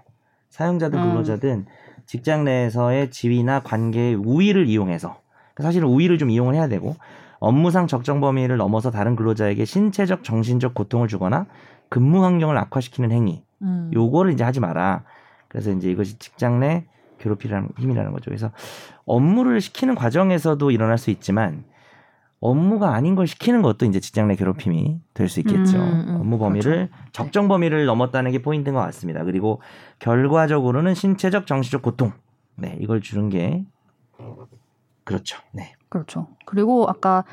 사용자든 음. 근로자든 직장 내에서의 지위나 관계의 우위를 이용해서 사실은 우위를 좀 이용을 해야 되고 업무상 적정 범위를 넘어서 다른 근로자에게 신체적 정신적 고통을 주거나 근무 환경을 악화시키는 행위 음. 요거를 이제 하지 마라. 그래서 이제 이것이 직장 내 괴롭히라는 힘이라는 거죠. 그래서 업무를 시키는 과정에서도 일어날 수 있지만 업무가 아닌 걸 시키는 것도 이제 직장 내 괴롭힘이 될 수 있겠죠. 음, 음, 업무 범위를 적정 범위를 넘었다는 게 포인트인 것 같습니다. 그리고 결과적으로는 신체적 정신적 고통. 네, 이걸 주는 게 그렇죠. 네. 그렇죠. 그리고 아까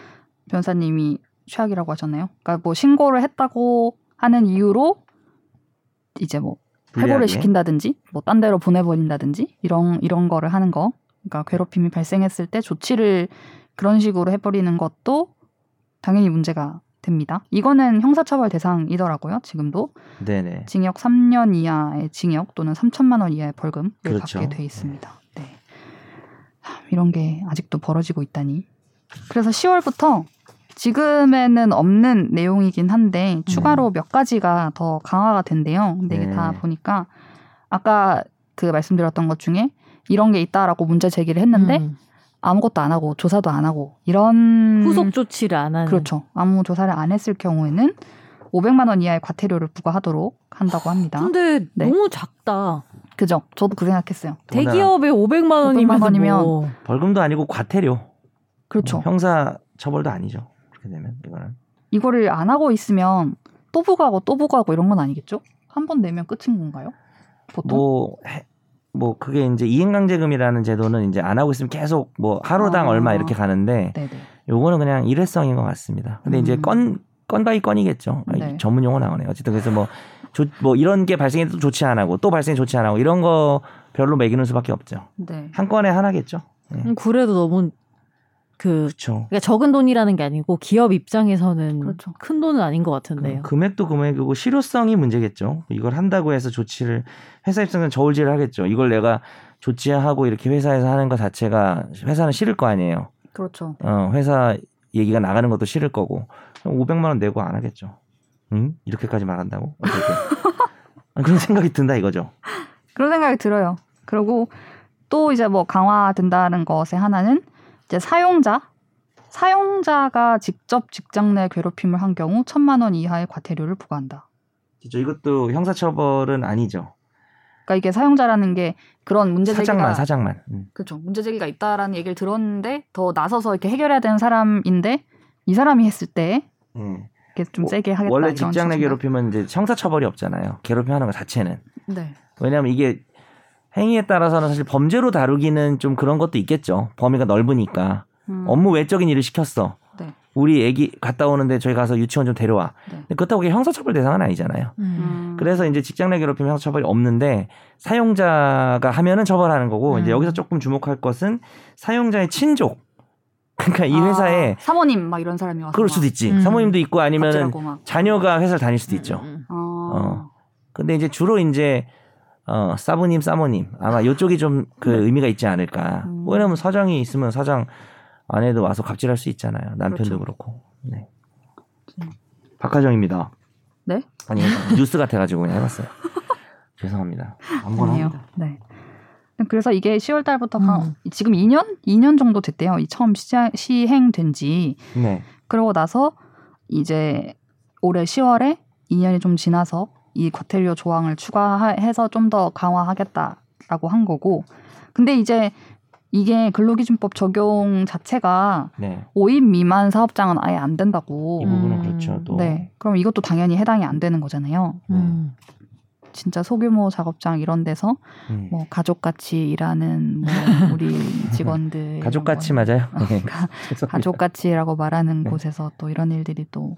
변사님이 최악이라고 하셨나요? 그러니까 뭐 신고를 했다고 하는 이유로 이제 뭐 해고를 불리하게. 시킨다든지 뭐 딴 데로 보내버린다든지 이런 이런 거를 하는 거. 그러니까 괴롭힘이 발생했을 때 조치를 그런 식으로 해버리는 것도 당연히 문제가 됩니다. 이거는 형사처벌 대상이더라고요. 지금도 네네. 징역 3년 이하의 징역 또는 3천만 원 이하의 벌금을 그렇죠. 받게 돼 있습니다. 네. 하, 이런 게 아직도 벌어지고 있다니. 그래서 10월부터 지금에는 없는 내용이긴 한데 추가로 몇 가지가 더 강화가 된대요. 근데 이게 네. 다 보니까 아까 그 말씀드렸던 것 중에 이런 게 있다라고 문제 제기를 했는데 음. 아무것도 안 하고 조사도 안 하고 이런 후속 조치를 안 하는. 그렇죠. 아무 조사를 안 했을 경우에는 500만 원 이하의 과태료를 부과하도록 한다고 합니다. 근데 네. 너무 작다. 그죠? 저도 그 생각했어요. 대기업에 500만 원이면 500만 원이면 뭐. 벌금도 아니고 과태료. 그렇죠. 뭐 형사 처벌도 아니죠. 그렇게 되면 이거는. 이거를 안 하고 있으면 또 부과하고 또 부과하고 이런 건 아니겠죠? 한 번 내면 끝인 건가요? 보통? 뭐, 해- 뭐 그게 이제 이행강제금이라는 제도는 이제 안 하고 있으면 계속 뭐 하루당 아. 얼마 이렇게 가는데 네네. 요거는 그냥 일회성인 것 같습니다. 근데 이제 음. 건 건바이 건이겠죠. 네. 전문 용어 나오네요. 어쨌든 그래서 뭐, 조, 뭐 이런 게 발생해도 조치 안 하고 또 발생해 조치 안 하고 이런 거 별로 매기는 수밖에 없죠. 네. 한 건에 하나겠죠. 네. 음, 그래도 너무 그 그렇죠. 그러니까 적은 돈이라는 게 아니고 기업 입장에서는 그렇죠. 큰 돈은 아닌 것 같은데요. 그 금액도 금액이고 실효성이 문제겠죠. 이걸 한다고 해서 조치를 회사 입장에서는 저울질을 하겠죠. 이걸 내가 조치하고 이렇게 회사에서 하는 것 자체가 회사는 싫을 거 아니에요. 그렇죠. 어, 회사 얘기가 나가는 것도 싫을 거고 500만 원 내고 안 하겠죠. 응? 이렇게까지 말한다고? 아, 그런 생각이 든다 이거죠. 그런 생각이 들어요. 그리고 또 이제 뭐 강화된다는 것의 하나는 이제 사용자 사용자가 직접 직장 내 괴롭힘을 한 경우 천만 원 이하의 과태료를 부과한다. 그렇죠. 이것도 형사처벌은 아니죠. 그러니까 이게 사용자라는 게 그런 문제 제기가 사장만 사장만. 음. 그렇죠. 문제 제기가 있다라는 얘기를 들었는데 더 나서서 이렇게 해결해야 되는 사람인데 이 사람이 했을 때 예. 이렇게 좀 워- 세게 하겠다. 원래 직장 내? 괴롭히면 이제 형사처벌이 없잖아요. 괴롭힘하는 것 자체는. 네. 왜냐하면 이게 행위에 따라서는 사실 범죄로 다루기는 좀 그런 것도 있겠죠. 범위가 넓으니까. 음, 업무 외적인 일을 시켰어. 네. 우리 애기 갔다 오는데 저희 가서 유치원 좀 데려와. 네. 그렇다고 그게 형사처벌 대상은 아니잖아요. 음. 음, 그래서 이제 직장 내 괴롭힘 형사처벌이 없는데 사용자가 하면은 처벌하는 거고 이제 음. 여기서 조금 주목할 것은 사용자의 친족 그러니까 이 회사에 아, 사모님 막 이런 사람이 와서 그럴 수도 있지. 음. 사모님도 있고 막. 자녀가 회사를 다닐 수도 있죠. 음, 어. 어. 근데 이제 주로 이제 어 사부님, 사모님 아마 이쪽이 좀 그 의미가 있지 않을까. 음. 왜냐면 사장이 있으면 사장 아내도 와서 갑질할 수 있잖아요. 남편도 그렇죠. 그렇고 네. 음. 박하정입니다. 네? 아니 뉴스 같아가지고 그냥 해봤어요. 죄송합니다. 아무거나. 합니다. 네. 그래서 이게 10월 달부터 음. 지금 2년 2년 정도 됐대요. 이 처음 시작, 시행된 지. 네. 그러고 나서 이제 올해 10월에 2년이 좀 지나서 이 과태료 조항을 추가해서 좀 더 강화하겠다라고 한 거고. 근데 이제 이게 근로기준법 적용 자체가 네. 5인 미만 사업장은 아예 안 된다고. 이 부분은 음. 그렇죠. 또 네. 그럼 이것도 당연히 해당이 안 되는 거잖아요. 음. 진짜 소규모 작업장 이런 데서 음. 뭐 가족같이 일하는 뭐 우리 직원들 가족같이. 맞아요. 네. 가- 죄송합니다. 가족같이라고 말하는 네. 곳에서 또 이런 일들이 또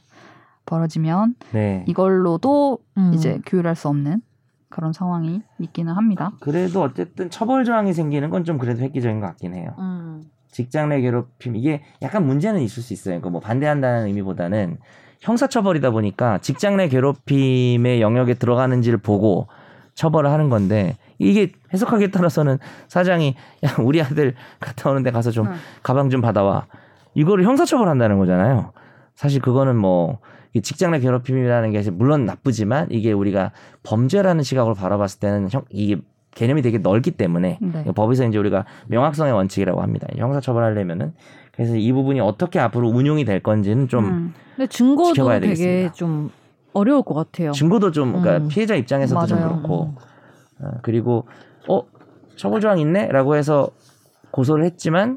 벌어지면 네. 이걸로도 음. 이제 규율할 수 없는 그런 상황이 있기는 합니다. 그래도 어쨌든 처벌 조항이 생기는 건 좀 그래도 획기적인 것 같긴 해요. 음. 직장 내 괴롭힘 이게 약간 문제는 있을 수 있어요. 그뭐 반대한다는 의미보다는 형사처벌이다 보니까 직장 내 괴롭힘의 영역에 들어가는지를 보고 처벌을 하는 건데 이게 해석하기에 따라서는 사장이 야 우리 아들 갔다 오는데 가서 좀 응. 가방 좀 받아와 이거를 형사처벌한다는 거잖아요. 사실 그거는 뭐이 직장 내 괴롭힘이라는 게 물론 나쁘지만 이게 우리가 범죄라는 시각으로 바라봤을 때는 형 이게 개념이 되게 넓기 때문에 네. 법에서 이제 우리가 명확성의 원칙이라고 합니다. 형사처벌하려면은 그래서 이 부분이 어떻게 앞으로 운용이 될 건지는 좀 음. 근데 증거도 지켜봐야 되게 되겠습니다. 좀 어려울 것 같아요. 증거도 좀 그러니까 음. 피해자 입장에서도 좀 맞아요. 그렇고 어, 그리고 어 처벌 조항 있네라고 해서 고소를 했지만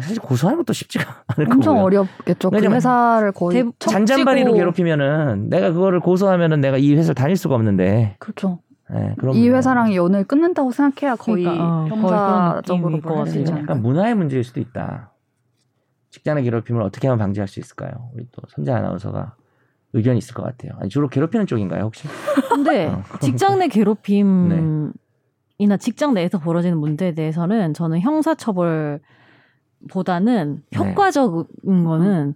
사실 고소하는 것도 쉽지가 않을 엄청 거고요. 어렵겠죠. 그 회사를 거의 대- 잔잔바리로 괴롭히면은 내가 그거를 고소하면은 내가 이 회사를 다닐 수가 없는데 그렇죠. 예, 그럼 이 회사랑 연을 끊는다고 생각해야 거의 그러니까, 어, 형사적으로 볼수 같아요. 있지 약간. 문화의 문제일 수도 있다. 직장 내 괴롭힘을 어떻게 하면 방지할 수 있을까요? 우리 또 선재 아나운서가 의견이 있을 것 같아요. 아니, 주로 괴롭히는 쪽인가요, 혹시? 근데 어. 직장 내 괴롭힘 이나 직장 내에서 벌어지는 문제에 대해서는 저는 형사처벌보다는 네. 효과적인 거는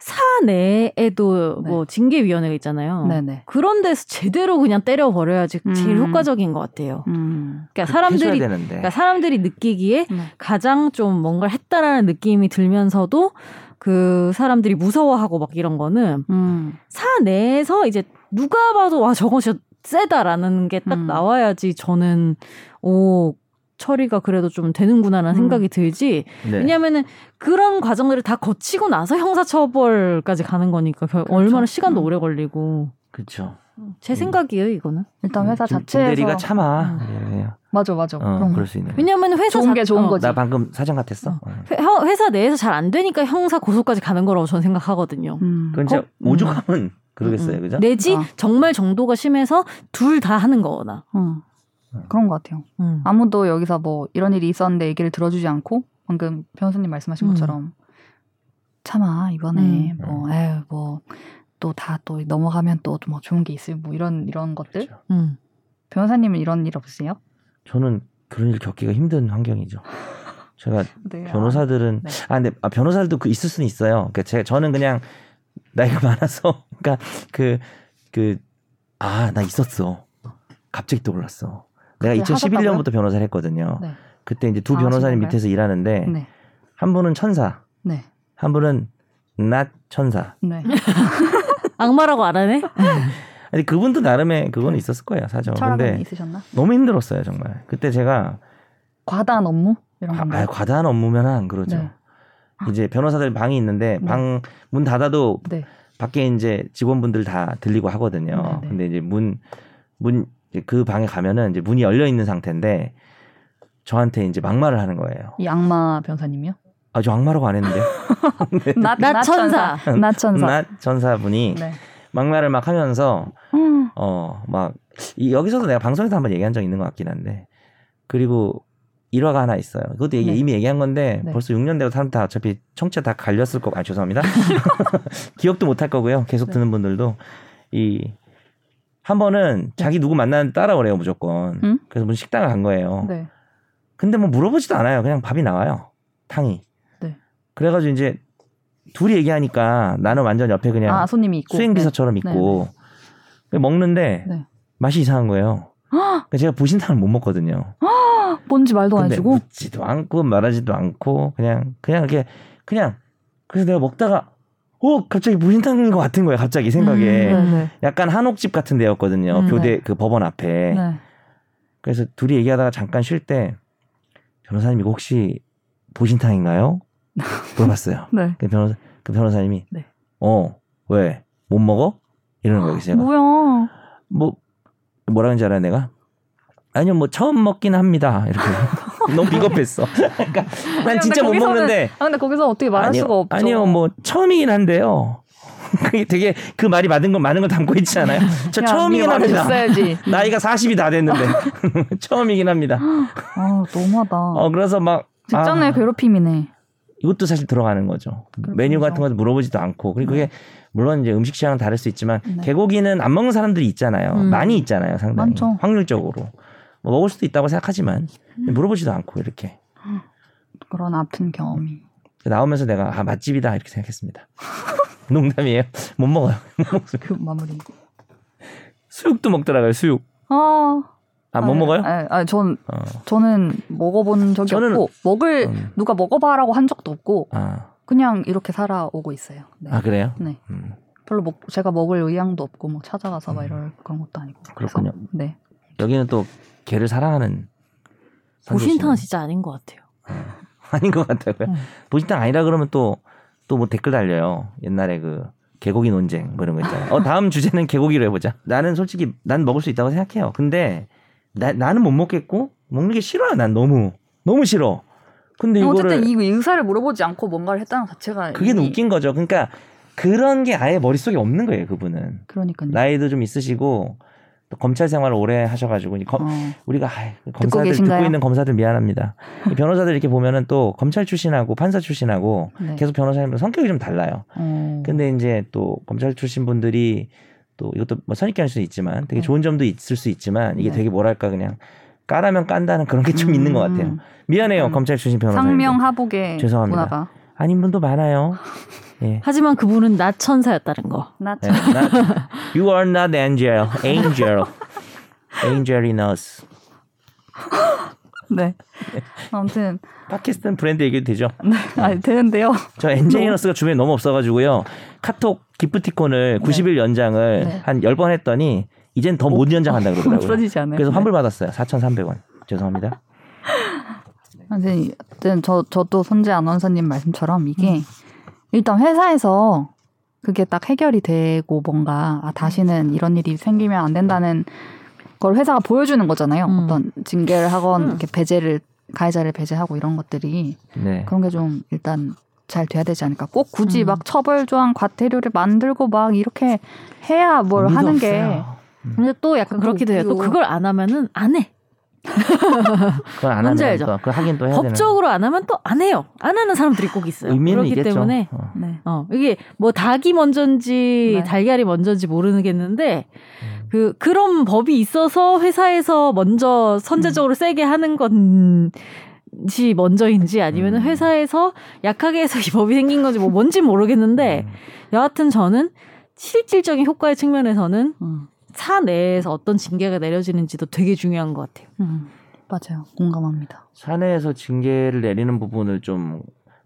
사내에도 네. 뭐 징계위원회가 있잖아요. 네네. 그런 데서 제대로 그냥 때려 버려야지 제일 음. 효과적인 것 같아요. 음. 그러니까 사람들이. 그러니까 사람들이 느끼기에 네. 가장 좀 뭔가를 했다라는 느낌이 들면서도 그 사람들이 무서워하고 막 이런 거는 음. 사내에서 이제 누가 봐도 와 저거 진짜 세다라는 게딱 음. 나와야지 저는 오 처리가 그래도 좀 되는구나라는 음. 생각이 들지 네. 왜냐면은 그런 과정들을 다 거치고 나서 형사처벌까지 가는 거니까 결- 그렇죠. 얼마나 시간도 음. 오래 걸리고 그렇죠. 제 생각이에요 이거는 일단 회사 김- 자체에서 김대리가 참아. 음. 예, 예. 맞아 맞아. 어, 그런 그럴 수 있는. 왜냐면 회사 좋은 게 좋은 어, 거지. 나 방금 사정 같았어. 어. 회- 혀- 회사 내에서 잘 안 되니까 형사 고소까지 가는 거라고 저는 생각하거든요. 음. 그건 진짜 거- 음. 오죽하면 그러겠어요, 음, 그죠? 내지 어. 정말 정도가 심해서 둘 다 하는 거거나. 음. 그런 것 같아요. 음. 아무도 여기서 뭐 이런 일이 있었는데 얘기를 들어주지 않고 방금 변호사님 말씀하신 음. 것처럼 참아 이번에 음. 뭐 에휴 뭐 또 다또 넘어가면 또 뭐 좋은 게 있을 뭐 이런 이런 것들 그렇죠. 음. 변호사님은 이런 일 없으세요? 저는 그런 일 겪기가 힘든 환경이죠. 제가 네. 변호사들은 네. 아 근데 아, 변호사들도 그 있을 수는 있어요. 그러니까 제 저는 그냥 나이가 많아서 그러니까 그 그 아 나 있었어. 갑자기 떠올랐어. 내가 그때 2011년부터 변호사를 했거든요. 네. 그때 이제 두 아, 변호사님 정말요? 밑에서 일하는데 네. 한 분은 천사, 네. 한 분은 낮 천사. 네. 악마라고 안 하네? 아니 그분도 나름의 그거는 있었을 거예요 사정. 철학은 근데 있으셨나? 너무 힘들었어요 정말. 그때 제가 과다한 업무 이런 아, 건가요? 아, 과다한 업무면 안 그러죠. 네. 이제 변호사들 방이 있는데 네. 방문 닫아도 네. 밖에 이제 직원분들 다 들리고 하거든요. 네, 네. 근데 이제 문문 그 방에 가면은 이제 문이 열려 있는 상태인데 저한테 이제 막말을 하는 거예요. 이 악마 변사님이요? 아, 저 악마라고 안 했는데요. 낮, 낮 천사. 낮 천사. 낮 전사분이 네. 막말을 막 하면서 음. 어, 막, 이, 여기서도 내가 방송에서 한번 얘기한 적 있는 것 같긴 한데, 그리고 일화가 하나 있어요. 그것도 얘기- 네. 이미 얘기한 건데, 네. 벌써 6년 되고 사람 다 어차피 청취자 다 갈렸을 거고, 아, 죄송합니다. 기억도 못 할 거고요. 계속 네. 듣는 분들도. 이, 한 번은 자기 누구 만나는 따라오래요, 무조건. 응? 그래서 무슨 식당을 간 거예요. 네. 근데 뭐 물어보지도 않아요. 그냥 밥이 나와요. 탕이. 네. 그래가지고 이제 둘이 얘기하니까 나는 완전 옆에 그냥 아 손님이 있고 수행 비서처럼 있고 먹는데 네. 맛이 이상한 거예요. 제가 부신탕을 못 먹거든요. 네. 뭔지 말도 안 해주고 묻지도 않고 말하지도 않고 그냥 그냥 이렇게 그냥 그래서 내가 먹다가 오 갑자기 부신탕인 것 같은 거예요. 갑자기 생각에 음, 네. 약간 한옥집 같은 데였거든요. 음, 교대 네. 그 법원 앞에. 네. 그래서 둘이 얘기하다가 잠깐 쉴 때 변호사님 이거 혹시 보신탕인가요? 물어봤어요. 네. 그 변호사 그 변호사님이 네. 어왜 못 먹어? 이러는 거예요. 제가 뭐야? 뭐 뭐라는 줄 알아요 내가? 아니요 뭐 처음 먹긴 합니다. 이렇게 너무 비겁했어. 그러니까 난 진짜 못 거기서는- 먹는데 아 근데 거기서 어떻게 말할 아니요, 수가 없죠. 아니요 뭐 처음이긴 한데요. 그게 되게 그 말이 많은 건 많은 걸 담고 있잖아요. 저 야, 처음이긴 합니다. 나이가 40이 다 됐는데 처음이긴 합니다. 아 너무하다. 어 그래서 막 직장 내 아, 괴롭힘이네. 이것도 사실 들어가는 거죠. 그렇군요. 메뉴 같은 것도 물어보지도 않고 그리고 그게 물론 이제 음식 취향은 다를 수 있지만 네. 개고기는 안 먹는 사람들이 있잖아요. 음. 많이 있잖아요, 상당히 많죠. 확률적으로 뭐 먹을 수도 있다고 생각하지만 음. 물어보지도 않고 이렇게 그런 아픈 경험이. 나오면서 내가 아 맛집이다 이렇게 생각했습니다. 농담이에요. 못 먹어요. 그 마무리. 수육도 먹더라고요. 수육. 아. 아못 먹어요? 아, 아, 전 어. 저는 먹어본 적이 저는- 없고 먹을 음. 누가 먹어봐라고 한 적도 없고 아, 그냥 이렇게 살아오고 있어요. 네. 아 그래요? 네. 음. 별로 먹, 제가 먹을 의향도 없고 뭐 찾아가서 막 음. 이럴 그런 것도 아니고. 그래서, 그렇군요. 네. 여기는 또 개를 사랑하는 보신탕은. 진짜 아닌 것 같아요. 아닌 것 같아요. 음. 보신탕 아니라 그러면 또 또 뭐 댓글 달려요. 옛날에 그 개고기 논쟁 뭐 이런 거 있잖아요. 어 다음 주제는 개고기로 해보자. 나는 솔직히 난 먹을 수 있다고 생각해요. 근데 나, 나는 못 먹겠고 먹는 게 싫어요. 난 너무 너무 싫어. 근데 이거를 어쨌든 이 의사를 물어보지 않고 뭔가를 했다는 것 자체가 그게 이미- 웃긴 거죠. 그러니까 그런 게 아예 머릿속에 없는 거예요. 그분은 그러니까요. 나이도 좀 있으시고 또 검찰 생활을 오래 하셔가지고 이 검- 어. 우리가 아이, 검사들 듣고, 계신가요? 있는 검사들 미안합니다. 이 변호사들 이렇게 보면은 또 검찰 출신하고 판사 출신하고 네. 계속 변호사님들 성격이 좀 달라요. 어. 근데 이제 또 검찰 출신 분들이 또 이것도 뭐 선입견일 수도 있지만 되게 네. 좋은 점도 있을 수 있지만 이게 네. 되게 뭐랄까 그냥 까라면 깐다는 그런 게좀 있는 것 같아요. 음. 미안해요 음. 검찰 출신 변호사님. 상명하복의 죄송합니다. 문화가 아닌 분도 많아요. 예. 하지만 그분은 낮 천사였다는 거. 나 네, not- you are not angel, angel, angel in us. 네. 아무튼 팟캐스트는 브랜드 얘기도 되죠. 아 되는데요. 저 엔제이너스가 주변에 너무 없어가지고요. 카톡 기프티콘을 90일 연장을 네. 한 10번 했더니 이젠 더 못 연장한다 그러더라고요. 부러지지 않아요. 그래서 네. 환불 받았어요. 4,300원. 죄송합니다. 아무튼 저 저도 손재 아나운서님 말씀처럼 이게 음. 일단 회사에서 그게 딱 해결이 되고 뭔가 아, 다시는 이런 일이 생기면 안 된다는 걸 회사가 보여주는 거잖아요. 음. 어떤 징계를 하건 음. 이렇게 배제를 가해자를 배제하고 이런 것들이 네. 그런 게 좀 일단 잘 돼야 되지 않을까. 꼭 굳이 음. 막 처벌 조항 과태료를 만들고 막 이렇게 해야 뭘 하는 게 없어요. 근데 또 약간 그렇게 돼요. 또 웃기고. 그걸 안 하면은 안 해. 그건 안 뭔지 하면 알죠? 또, 그 하긴 또 해야 법적으로 안 하면 또 안 해요. 안 하는 사람들이 꼭 있어요. 그렇기 있겠죠. 때문에 어. 네. 어, 이게 뭐 닭이 먼저인지 네. 달걀이 먼저인지 모르겠는데 음. 그 그런 법이 있어서 회사에서 먼저 선제적으로 세게 하는 건 지 먼저인지 아니면 은 음. 회사에서 약하게 해서 이 법이 생긴 건지 뭐 뭔지 모르겠는데 음. 여하튼 저는 실질적인 효과의 측면에서는 음. 사 내에서 어떤 징계가 내려지는지도 되게 중요한 것 같아요. 음. 맞아요. 공감합니다. 사내에서 징계를 내리는 부분을 좀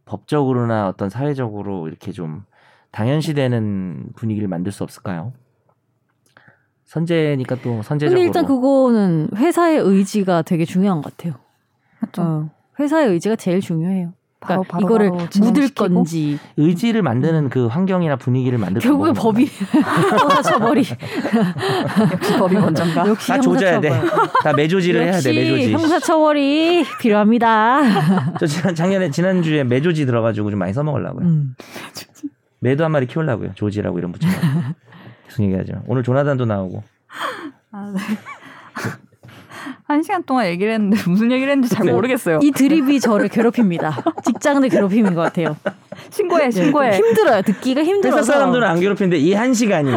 법적으로나 어떤 사회적으로 이렇게 좀 당연시되는 분위기를 만들 수 없을까요? 선제니까 또 선제적으로. 근데 일단 그거는 회사의 의지가 되게 중요한 것 같아요. 그렇죠. 어, 회사의 의지가 제일 중요해요. 바로 그러니까 바로 이거를 바로 묻을. 건지 의지를 만드는 그 환경이나 분위기를 만들 결국에 법이 형사처벌이 역시 법이 먼저인가? 역시 다 조져야 돼. 다 매조지를 해야 돼. 매조지. 형사처벌이 필요합니다. 저 지난 작년에 지난 주에 매조지 들어가지고 좀 많이 써먹으려고요. 음. 매도 한 마리 키우려고요. 조지라고 이런 붙여. 계속 얘기하죠. 오늘 조나단도 나오고. 아, 네. 한 시간 동안 얘기를 했는데 무슨 얘기를 했는지 잘 모르겠어요. 이 드립이 저를 괴롭힙니다. 직장 내 괴롭힘인 것 같아요. 신고해, 신고해. 힘들어요. 듣기가 힘들어서. 회사 사람들은 안 괴롭히는데 이 한 시간이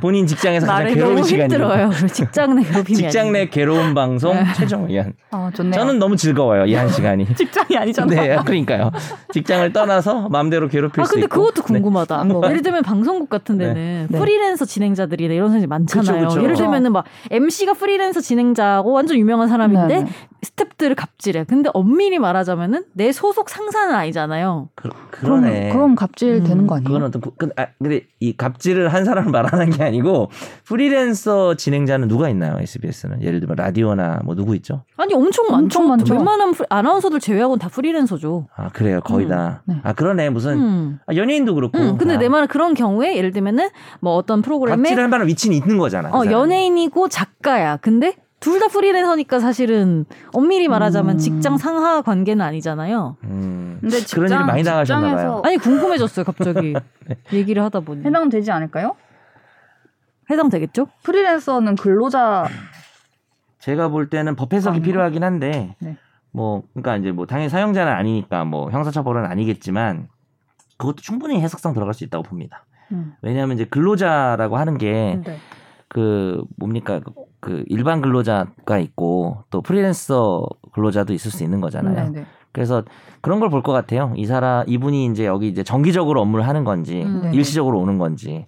본인 직장에서 가장 나를 괴로운 너무 시간이에요. 힘들어요. 직장 내 괴롭힘이 직장 내 괴로운 방송 최종 의견. 어, 좋네요. 저는 너무 즐거워요 이 한 시간이. 직장이 아니잖아. 네, 그러니까요. 직장을 떠나서 마음대로 괴롭힐 아수 근데 있고. 그것도 네. 궁금하다. 뭐. 예를 들면 방송국 같은 데는 네. 프리랜서 진행자들이나 이런 사람이 많잖아요. 그쵸, 그쵸. 예를 들면은 막 MC가 프리랜서 진행자고 완전 유명한 사람인데 네, 네. 스탭들을 갑질해. 근데 엄밀히 말하자면은 내 소속 상사는 아니잖아요. 그, 그럼 그러네. 그럼 갑질 음, 되는 거 아니에요? 그건 어떤 그, 그, 아, 근데 이 갑질을 한 사람을 말하는 게 아니고 프리랜서 진행자는 누가 있나요? SBS는 예를 들면 라디오나 뭐 누구 있죠? 아니 엄청 많죠. 엄청 많죠. 웬만한 프리- 아나운서들 제외하고는 다 프리랜서죠. 아 그래요 거의 음, 다. 네. 아 그러네 무슨 음. 아, 연예인도 그렇고. 음, 근데 아, 내 말은 그런 경우에 예를 들면은 뭐 어떤 프로그램에 갑질할 만한 위치는 있는 거잖아. 그 어, 사람이. 연예인이고 작가야. 근데 둘 다 프리랜서니까 사실은 엄밀히 말하자면 음. 직장 상하 관계는 아니잖아요. 음, 근데 그런 일이 많이 당하셨나 직장에서 봐요. 아니 궁금해졌어요 갑자기 얘기를 하다 보니 해당되지 않을까요? 해당되겠죠? 프리랜서는 근로자 제가 볼 때는 법 해석이 아닌가? 필요하긴 한데 네. 뭐 그러니까 이제 뭐 당연히 사용자는 아니니까 뭐 형사처벌은 아니겠지만 그것도 충분히 해석상 들어갈 수 있다고 봅니다. 음. 왜냐하면 이제 근로자라고 하는 게 네. 그 뭡니까 그- 그 일반 근로자가 있고 또 프리랜서 근로자도 있을 수 있는 거잖아요. 네, 네. 그래서 그런 걸 볼 것 같아요. 이 사람 이분이 이제 여기 이제 정기적으로 업무를 하는 건지 음. 네네. 일시적으로 오는 건지.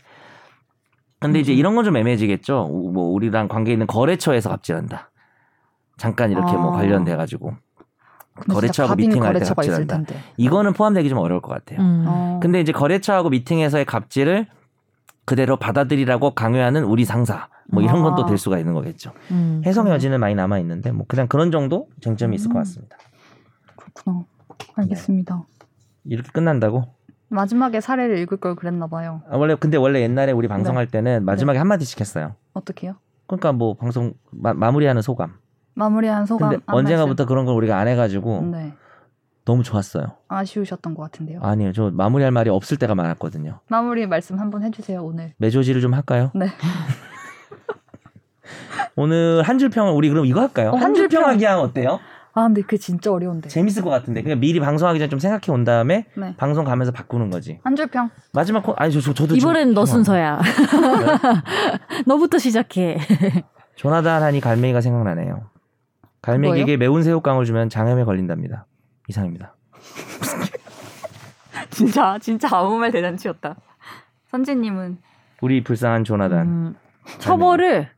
근데 이제 이런 건 좀 애매해지겠죠. 우- 뭐 우리랑 관계 있는 거래처에서 갑질한다. 잠깐 이렇게 뭐 아. 관련돼 가지고 거래처하고 미팅할 때 갑질한다. 이거는 포함되기 좀 어려울 것 같아요. 음. 어. 근데 이제 거래처하고 미팅에서의 갑질을 그대로 받아들이라고 강요하는 우리 상사 뭐 이런 건또 아. 될 수가 있는 거겠죠. 음. 해석 여지는 많이 남아 있는데 뭐 그냥 그런 정도 쟁점이 있을 것 음. 같습니다. 그렇구나. 알겠습니다. 이렇게 끝난다고? 마지막에 사례를 읽을 걸 그랬나 봐요. 아, 원래 근데 원래 옛날에 우리 방송할 네. 때는 마지막에 한 마디씩 했어요. 어떻게요? 그러니까 뭐 방송 마, 마무리하는 소감. 마무리한 소감. 근데 한 언젠가부터 그런 걸 우리가 안 해가지고 말씀. 네. 너무 좋았어요. 아쉬우셨던 것 같은데요. 아니요, 저 마무리할 말이 없을 때가 많았거든요. 마무리 말씀 한번 해주세요 오늘. 매조지를 좀 할까요? 네. 오늘 한 줄 평을 우리 그럼 이거 할까요? 어, 한 한줄 평. 평하기 하면 어때요? 아 근데 그 진짜 어려운데. 재밌을 것 같은데. 그냥 미리 방송하기 전에 좀 생각해 온 다음에 네. 방송 가면서 바꾸는 거지. 한 줄 평. 마지막 코 아니 저, 저 저도 이번엔 좀- 너 순서야. 너부터 시작해. 조나단 하니 갈매기가 생각나네요. 갈매기에게 매운 새우깡을 주면 장염에 걸린답니다. 이상입니다. 진짜 진짜 아무 말 대잔치였다. 선재님은 우리 불쌍한 조나단. 음, 처벌을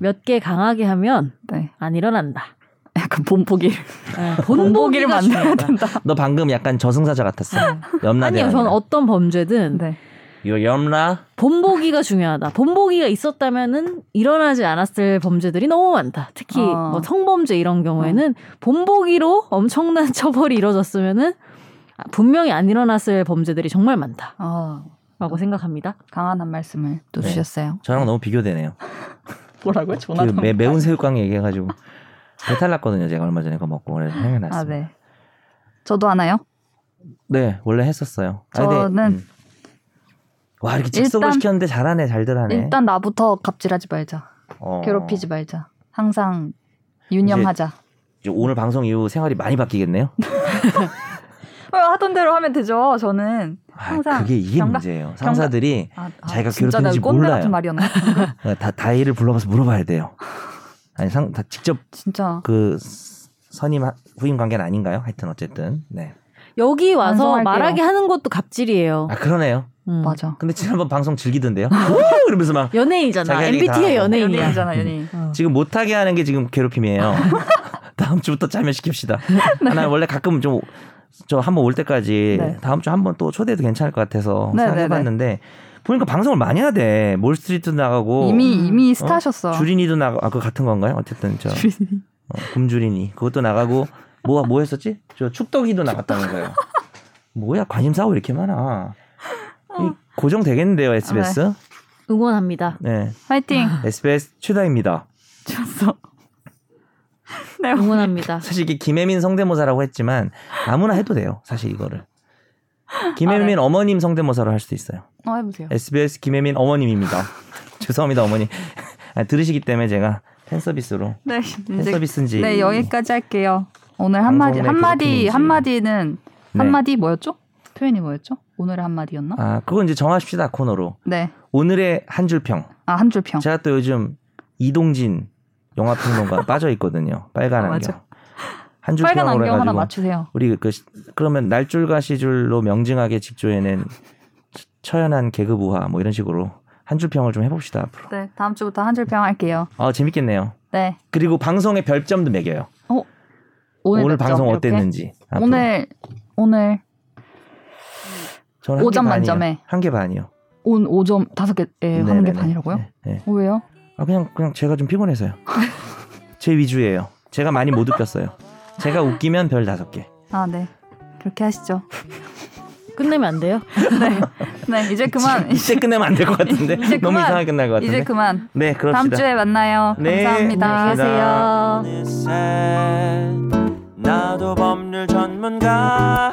몇 개 강하게 하면 네. 안 일어난다. 약간 본보기를 네, 본보기를 만들어야. 된다. 너 방금 약간 저승사자 같았어. 염라대. 아니요, 저는 어떤 범죄든 네. 요 염라 본보기가 중요하다. 본보기가 있었다면은 일어나지 않았을 범죄들이 너무 많다. 특히 어. 뭐 성범죄 이런 경우에는 본보기로 엄청난 처벌이 이뤄졌으면은 분명히 안 일어났을 범죄들이 정말 많다라고 어, 생각합니다. 강한 한 말씀을 또 네. 주셨어요. 저랑 너무 비교되네요. 뭐라고요? 그 매, 매운 새우깡 얘기해가지고 배탈 났거든요. 제가 얼마 전에 그거 먹고 그래서 생각났습니다. 아 네. 저도 하나요? 네, 원래 했었어요. 아, 근데, 저는 와 이렇게 즉석을 일단- 시켰는데 잘하네, 잘들 하네. 일단 나부터 갑질하지 말자. 어, 괴롭히지 말자. 항상 유념하자. 이제 오늘 방송 이후 생활이 많이 바뀌겠네요. 어, 하던 대로 하면 되죠. 저는 아, 항상 그게 이게 경각- 문제예요. 상사들이 아, 아, 자기가 진짜 괴롭히는지 몰라요. 같은 말이었나? 다 다이를 불러가서 물어봐야 돼요. 아니 상, 다 직접 진짜 그 선임 하- 후임 관계는 아닌가요? 하여튼 어쨌든 네. 여기 와서 반성할게요. 말하게 하는 것도 갑질이에요. 아 그러네요. 음. 맞아. 근데 지난번 방송 즐기던데요. 이러면서 막 연예인이잖아. MBTI. 연예인이잖아, 연예인. 어. 지금 못하게 하는 게 지금 괴롭힘이에요. 다음 주부터 참여시킵시다. 아, 나 원래 가끔 좀 저 한번 올 때까지 네. 다음 주 한번 또 초대해도 괜찮을 것 같아서 네, 생각해봤는데 보니까 방송을 많이 하대. 몰스트리트 나가고 이미 음. 이미 스타셨어. 주린이도 나가. 아, 그 같은 건가요? 어쨌든 저 어, 금주린이 그것도 나가고 뭐뭐 했었지? 저 축덕이도 나갔다는 거예요. 뭐야 관심사가 왜 이렇게 많아? 이 고정 되겠는데요 SBS? 응원합니다. 네, 화이팅. SBS 최다입니다. 졌어. 네. 응원합니다. 사실 이게 김혜민 성대모사라고 했지만 아무나 해도 돼요. 사실 이거를. 김혜민 어머님 성대모사로 할 수도 있어요. 어 해보세요. SBS 김혜민 어머님입니다. 죄송합니다 어머니. 아, 들으시기 때문에 제가 팬 서비스로 네. 팬 서비스인지 네 여기까지 할게요. 오늘 한 마디 방송 내한 마디 괴롭힘인지. 한 마디는 네. 한 마디 뭐였죠? 표현이 뭐였죠? 오늘의 한마디였나? 아, 그건 이제 정하십시다 코너로. 네. 오늘의 한 줄 평. 아, 한 줄 평. 제가 또 요즘 이동진 영화 평론가 빠져 있거든요. 빨간 아, 안경. 한 줄 빨간 안경 하나 해가지고 맞추세요. 우리 그 시- 그러면 날줄과 시줄로 명징하게 직조해낸 처연한 개그 우화 뭐 이런 식으로 한 줄 평을 좀 해봅시다 앞으로. 네, 다음 주부터 한 줄 평 할게요. 아 재밌겠네요. 네. 그리고 방송에 별점도 매겨요. 오늘, 오늘 몇 점? 방송 이렇게? 어땠는지. 앞으로. 오늘 오늘 저는 오점 만점에. 한 개 반이요. 온 5점 다섯 개에 한개 네네네. 반이라고요? 네, 네. 어, 왜요? 아 그냥 그냥 제가 좀 피곤해서요. 제 위주예요. 제가 많이 못 웃겼어요. 제가 웃기면 별 다섯 개. 아, 네. 그렇게 하시죠. 끝내면 안 돼요? 네, 이제 그만. 이제 끝내면 안 될 것 같은데 이제 너무 그만. 이상하게 끝날 것 같은데. 이제 그만. 네 그럽시다. 다음 주에 만나요. 네, 감사합니다. 어느새 나도 법률 전문가